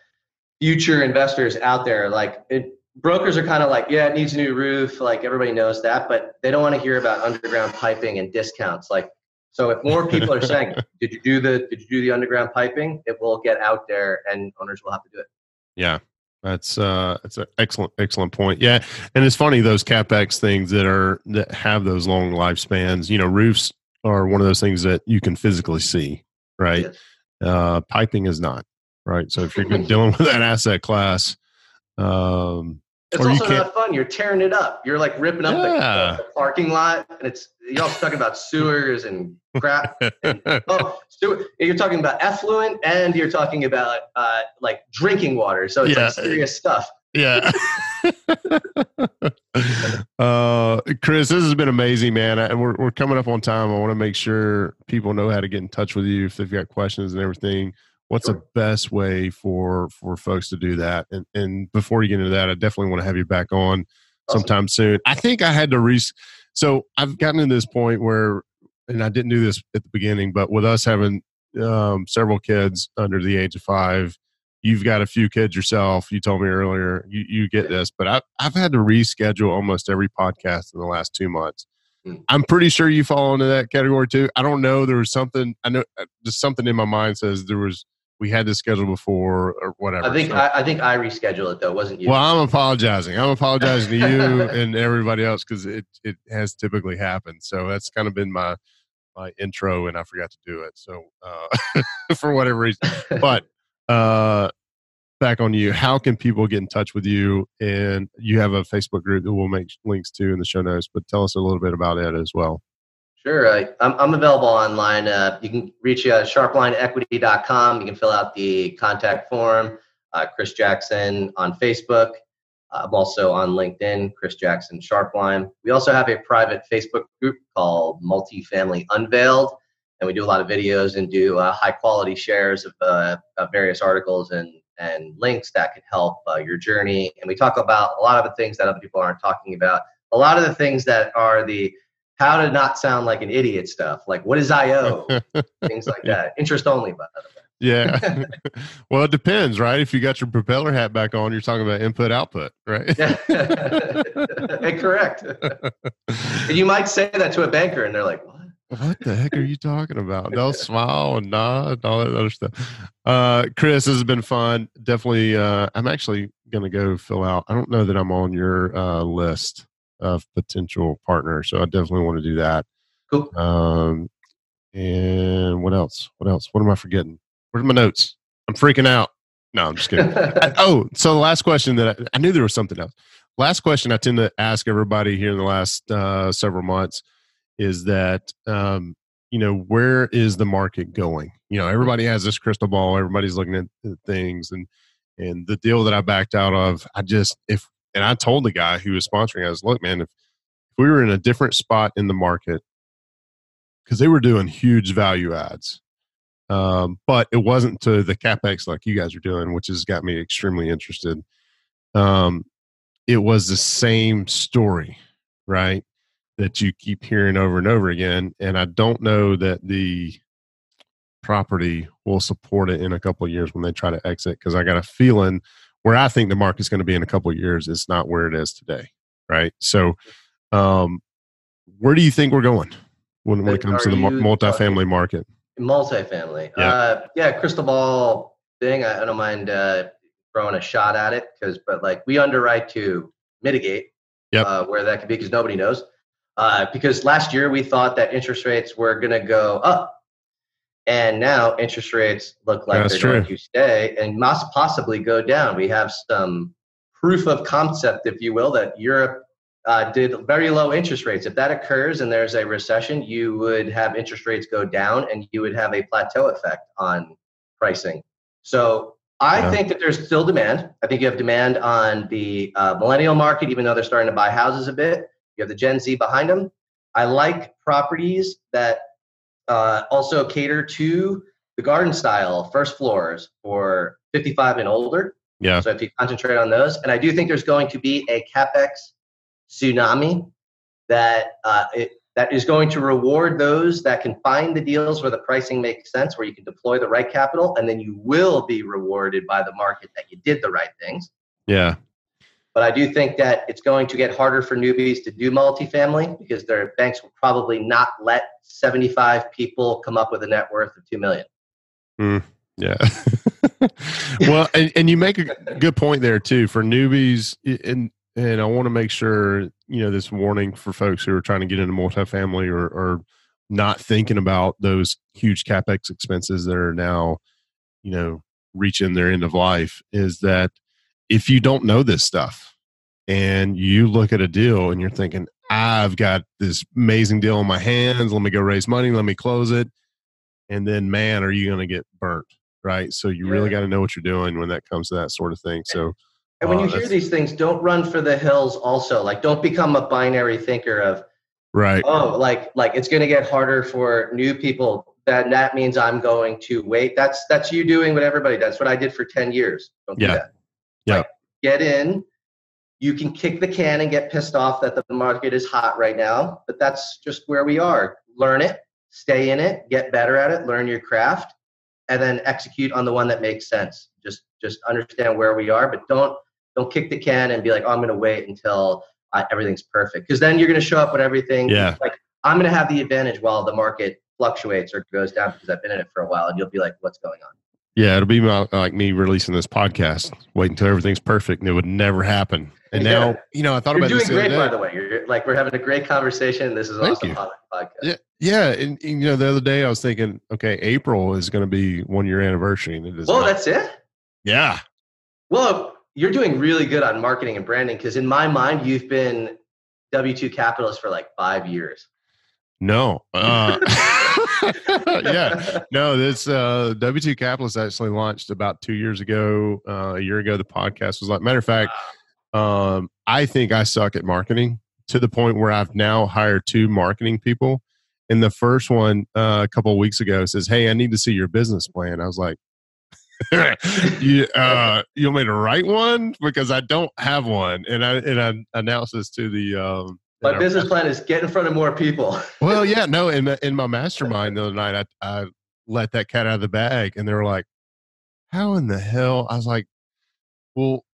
future investors out there. Like it, brokers are kind of like, yeah, it needs a new roof. Like everybody knows that, but they don't want to hear about underground piping and discounts. Like so, if more people are saying, "Did you do the Did you do the underground piping?" It will get out there, and owners will have to do it. Yeah, that's uh, that's an excellent, excellent point. Yeah, and it's funny those capex things that are that have those long lifespans. You know, roofs are one of those things that you can physically see, right? Yes. Uh, piping is not, right? So if you're dealing with that asset class, um, It's Or also can't- fun. You're tearing it up. You're like ripping up the- Yeah. the, parking lot, and it's you're all talking about sewers and crap. Oh, sewer, you're talking about effluent, and you're talking about uh, like drinking water. So it's Yeah. like serious stuff. yeah. uh, Chris, this has been amazing, man. I, we're we're coming up on time. I want to make sure people know how to get in touch with you if they've got questions and everything. What's the best way for for folks to do that? And and before you get into that, I definitely want to have you back on Awesome. sometime soon. I think I had to re. So I've gotten to this point where, and I didn't do this at the beginning, but with us having um, several kids under the age of five, you've got a few kids yourself. You told me earlier you, you get this, but I've, I've had to reschedule almost every podcast in the last two months. Hmm. I'm pretty sure you fall into that category too. I don't know. There was something, I know uh, just something in my mind says there was, we had this scheduled before or whatever. I think So- I, I think I rescheduled it though. Wasn't you. well, I'm apologizing. I'm apologizing to you and everybody else because it, it has typically happened. So that's kind of been my my intro, and I forgot to do it. So uh, for whatever reason, but uh, back on you. How can people get in touch with you? And you have a Facebook group that we'll make links to in the show notes. But tell us a little bit about it as well. Sure. I, I'm, I'm available online. Uh, you can reach uh, sharplineequity.com. You can fill out the contact form. Uh, Chris Jackson on Facebook. Uh, I'm also on LinkedIn, Chris Jackson Sharpline. We also have a private Facebook group called Multifamily Unveiled, and we do a lot of videos and do uh, high quality shares of, uh, of various articles and, and links that can help uh, your journey. And we talk about a lot of the things that other people aren't talking about. A lot of the things that are the how to not sound like an idiot stuff, like what is IO, things like that. Interest only, by the way. Yeah. well, it depends, right? If you got your propeller hat back on, you're talking about input output, right? Correct. And you might say that to a banker, and they're like, "What?" what the heck are you talking about? They'll smile and nod and all that other stuff. Uh, Chris, this has been fun. Definitely, uh, I'm actually going to go fill out. I don't know that I'm on your uh, list of potential partner. so I definitely want to do that. Cool. Um, and what else? What else? What am I forgetting? Where's my notes? I'm freaking out. No, I'm just kidding. Oh, so the last question that I, I knew there was something else. Last question I tend to ask everybody here in the last uh, several months is that um, you know where is the market going? You know, everybody has this crystal ball. Everybody's looking at at things, and and the deal that I backed out of, I just if and I told the guy who was sponsoring, I was, look, man, if, if we were in a different spot in the market, because they were doing huge value adds, um, but it wasn't to the capex like you guys are doing, which has got me extremely interested. Um, it was the same story, right? That you keep hearing over and over again, and I don't know that the property will support it in a couple of years when they try to exit because I got a feeling where I think the market's going to be in a couple of years is not where it is today, right? So, um, where do you think we're going when, when it comes to the you multifamily market? Multifamily. Yeah. Uh, yeah, crystal ball thing. I, I don't mind uh, throwing a shot at it because, but like we underwrite to mitigate Yep. uh, where that could be because nobody knows. Uh, because last year we thought that interest rates were going to go up, And now interest rates look like That's they're true. going to stay and must possibly go down. We have some proof of concept, if you will, that Europe uh, did very low interest rates. If that occurs and there's a recession, you would have interest rates go down and you would have a plateau effect on pricing. So I Yeah. think that there's still demand. I think you have demand on the uh, millennial market, even though they're starting to buy houses a bit. You have the Gen Z behind them. I like properties that uh, also cater to the garden style first floors for 55 and older. Yeah. So if you concentrate on those, and I do think there's going to be a capex tsunami that uh, it, that is going to reward those that can find the deals where the pricing makes sense, where you can deploy the right capital, and then you will be rewarded by the market that you did the right things. Yeah. But I do think that it's going to get harder for newbies to do multifamily because their banks will probably not let 75 people come up with a net worth of 2 million. Hmm. Yeah. well, and, and you make a good point there too for newbies, and and I want to make sure you know this warning for folks who are trying to get into multifamily or, or not thinking about those huge capex expenses that are now, you know, reaching their end of life is that if you don't know this stuff and you look at a deal and you're thinking, I've got this amazing deal in my hands, let me go raise money, let me close it, and then man, are you going to get burnt? right? So you really got to know what you're doing when that comes to that sort of thing. So And when Oh, you hear these things, don't run for the hills also. Like don't become a binary thinker of, right, oh, like like it's gonna get harder for new people. That that means I'm going to wait. That's that's you doing what everybody does. What I did for 10 years. Don't Yeah. do that. Yeah. Like, get in. You can kick the can and get pissed off that the market is hot right now, but that's just where we are. Learn it, stay in it, get better at it, learn your craft, and then execute on the one that makes sense. Just just understand where we are, but don't don't kick the can and be like, oh, I'm going to wait until uh, everything's perfect, because then you're going to show up when everything. Yeah. Like I'm going to have the advantage while the market fluctuates or goes down because I've been in it for a while, and you'll be like, what's going on? Yeah, it'll be my, like me releasing this podcast, wait until everything's perfect, and it would never happen. And Yeah. now, you know, I thought You're about doing this great, by the way. You're like we're having a great conversation. This is Thank awesome you. podcast. Yeah, yeah, and, and, you know, the other day I was thinking, okay, April is going to be one year anniversary, and it is. Well, that's it. yeah, Well, you're doing really good on marketing and branding because in my mind, you've been W2 capitalist for like five years. no, uh, yeah, no. This uh, W two Capitalist actually launched about two years ago. Uh, a year ago, the podcast was like. Matter of fact, um, I think I suck at marketing to the point where I've now hired two marketing people. And the first one uh, a couple weeks ago says, "Hey, I need to see your business plan." I was like, "You uh, you want me to write one because I don't have one?" And I and I announced this to the. Um, My business plan is get in front of more people. well, yeah, no. In my- in my mastermind the other night, I I let that cat out of the bag, and they were like, "How in the hell?" I was like, "Well,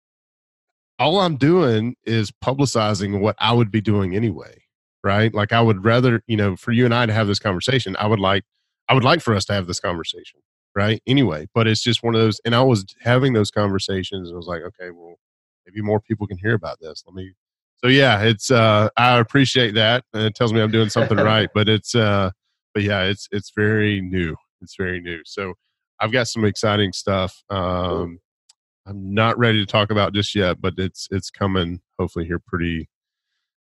all I'm doing is publicizing what I would be doing anyway, right? Like I would rather, you know, for you and I to have this conversation. I would like, I would like for us to have this conversation, right? Anyway, but it's just one of those. And I was having those conversations, and I was like, okay, well, maybe more people can hear about this. Let me. So yeah, it's. uh I appreciate that, and it tells me I'm doing something right. But it's. uh But yeah, it's it's very new. It's very new. So I've got some exciting stuff. Um, I'm not ready to talk about just yet, but it's it's coming. Hopefully here pretty.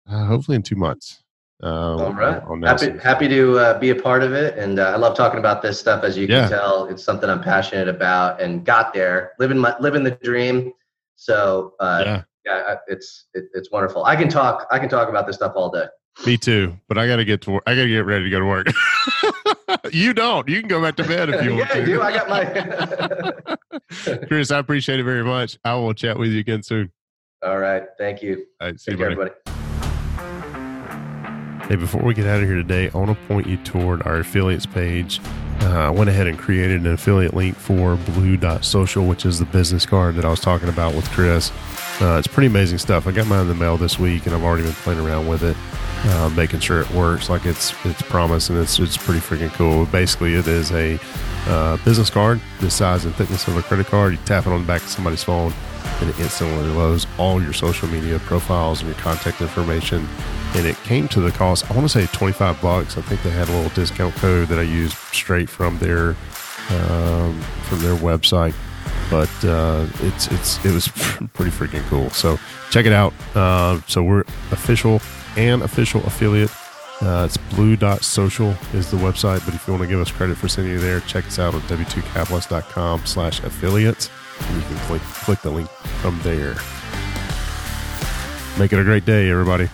Uh, hopefully in two months. Uh, All right. Happy, happy to uh, be a part of it. And uh, I love talking about this stuff. As you Yeah. can tell, it's something I'm passionate about and got there, living my, living the dream. So uh, yeah, yeah, it's, it, it's wonderful. I can talk, I can talk about this stuff all day. me too. But I got to get to work. I got to get ready to go to work. you don't. You can go back to bed if you want yeah, I to. do. I got my, Chris, I appreciate it very much. I will chat with you again soon. all right. Thank you. All right, see Take you, care, buddy. everybody. Hey, before we get out of here today, I want to point you toward our affiliates page. Uh, I went ahead and created an affiliate link for Blue Social, which is the business card that I was talking about with Chris. Uh, it's pretty amazing stuff. I got mine in the mail this week, and I've already been playing around with it, uh, making sure it works like it's it's promised, and it's it's pretty freaking cool. Basically, it is a uh, business card the size and thickness of a credit card. You tap it on the back of somebody's phone, and it instantly loads all your social media profiles and your contact information and it came to the cost. I want to say twenty five bucks. I think they had a little discount code that I used straight from their um, from their website. But uh, it's it's it was pretty freaking cool. So check it out. Uh, so we're official and official affiliate. Uh, it's social is the website, but if you want to give us credit for sending you there, check us out at w2capitalist.com slash affiliates. And you can click, click the link from there. Make it a great day, everybody.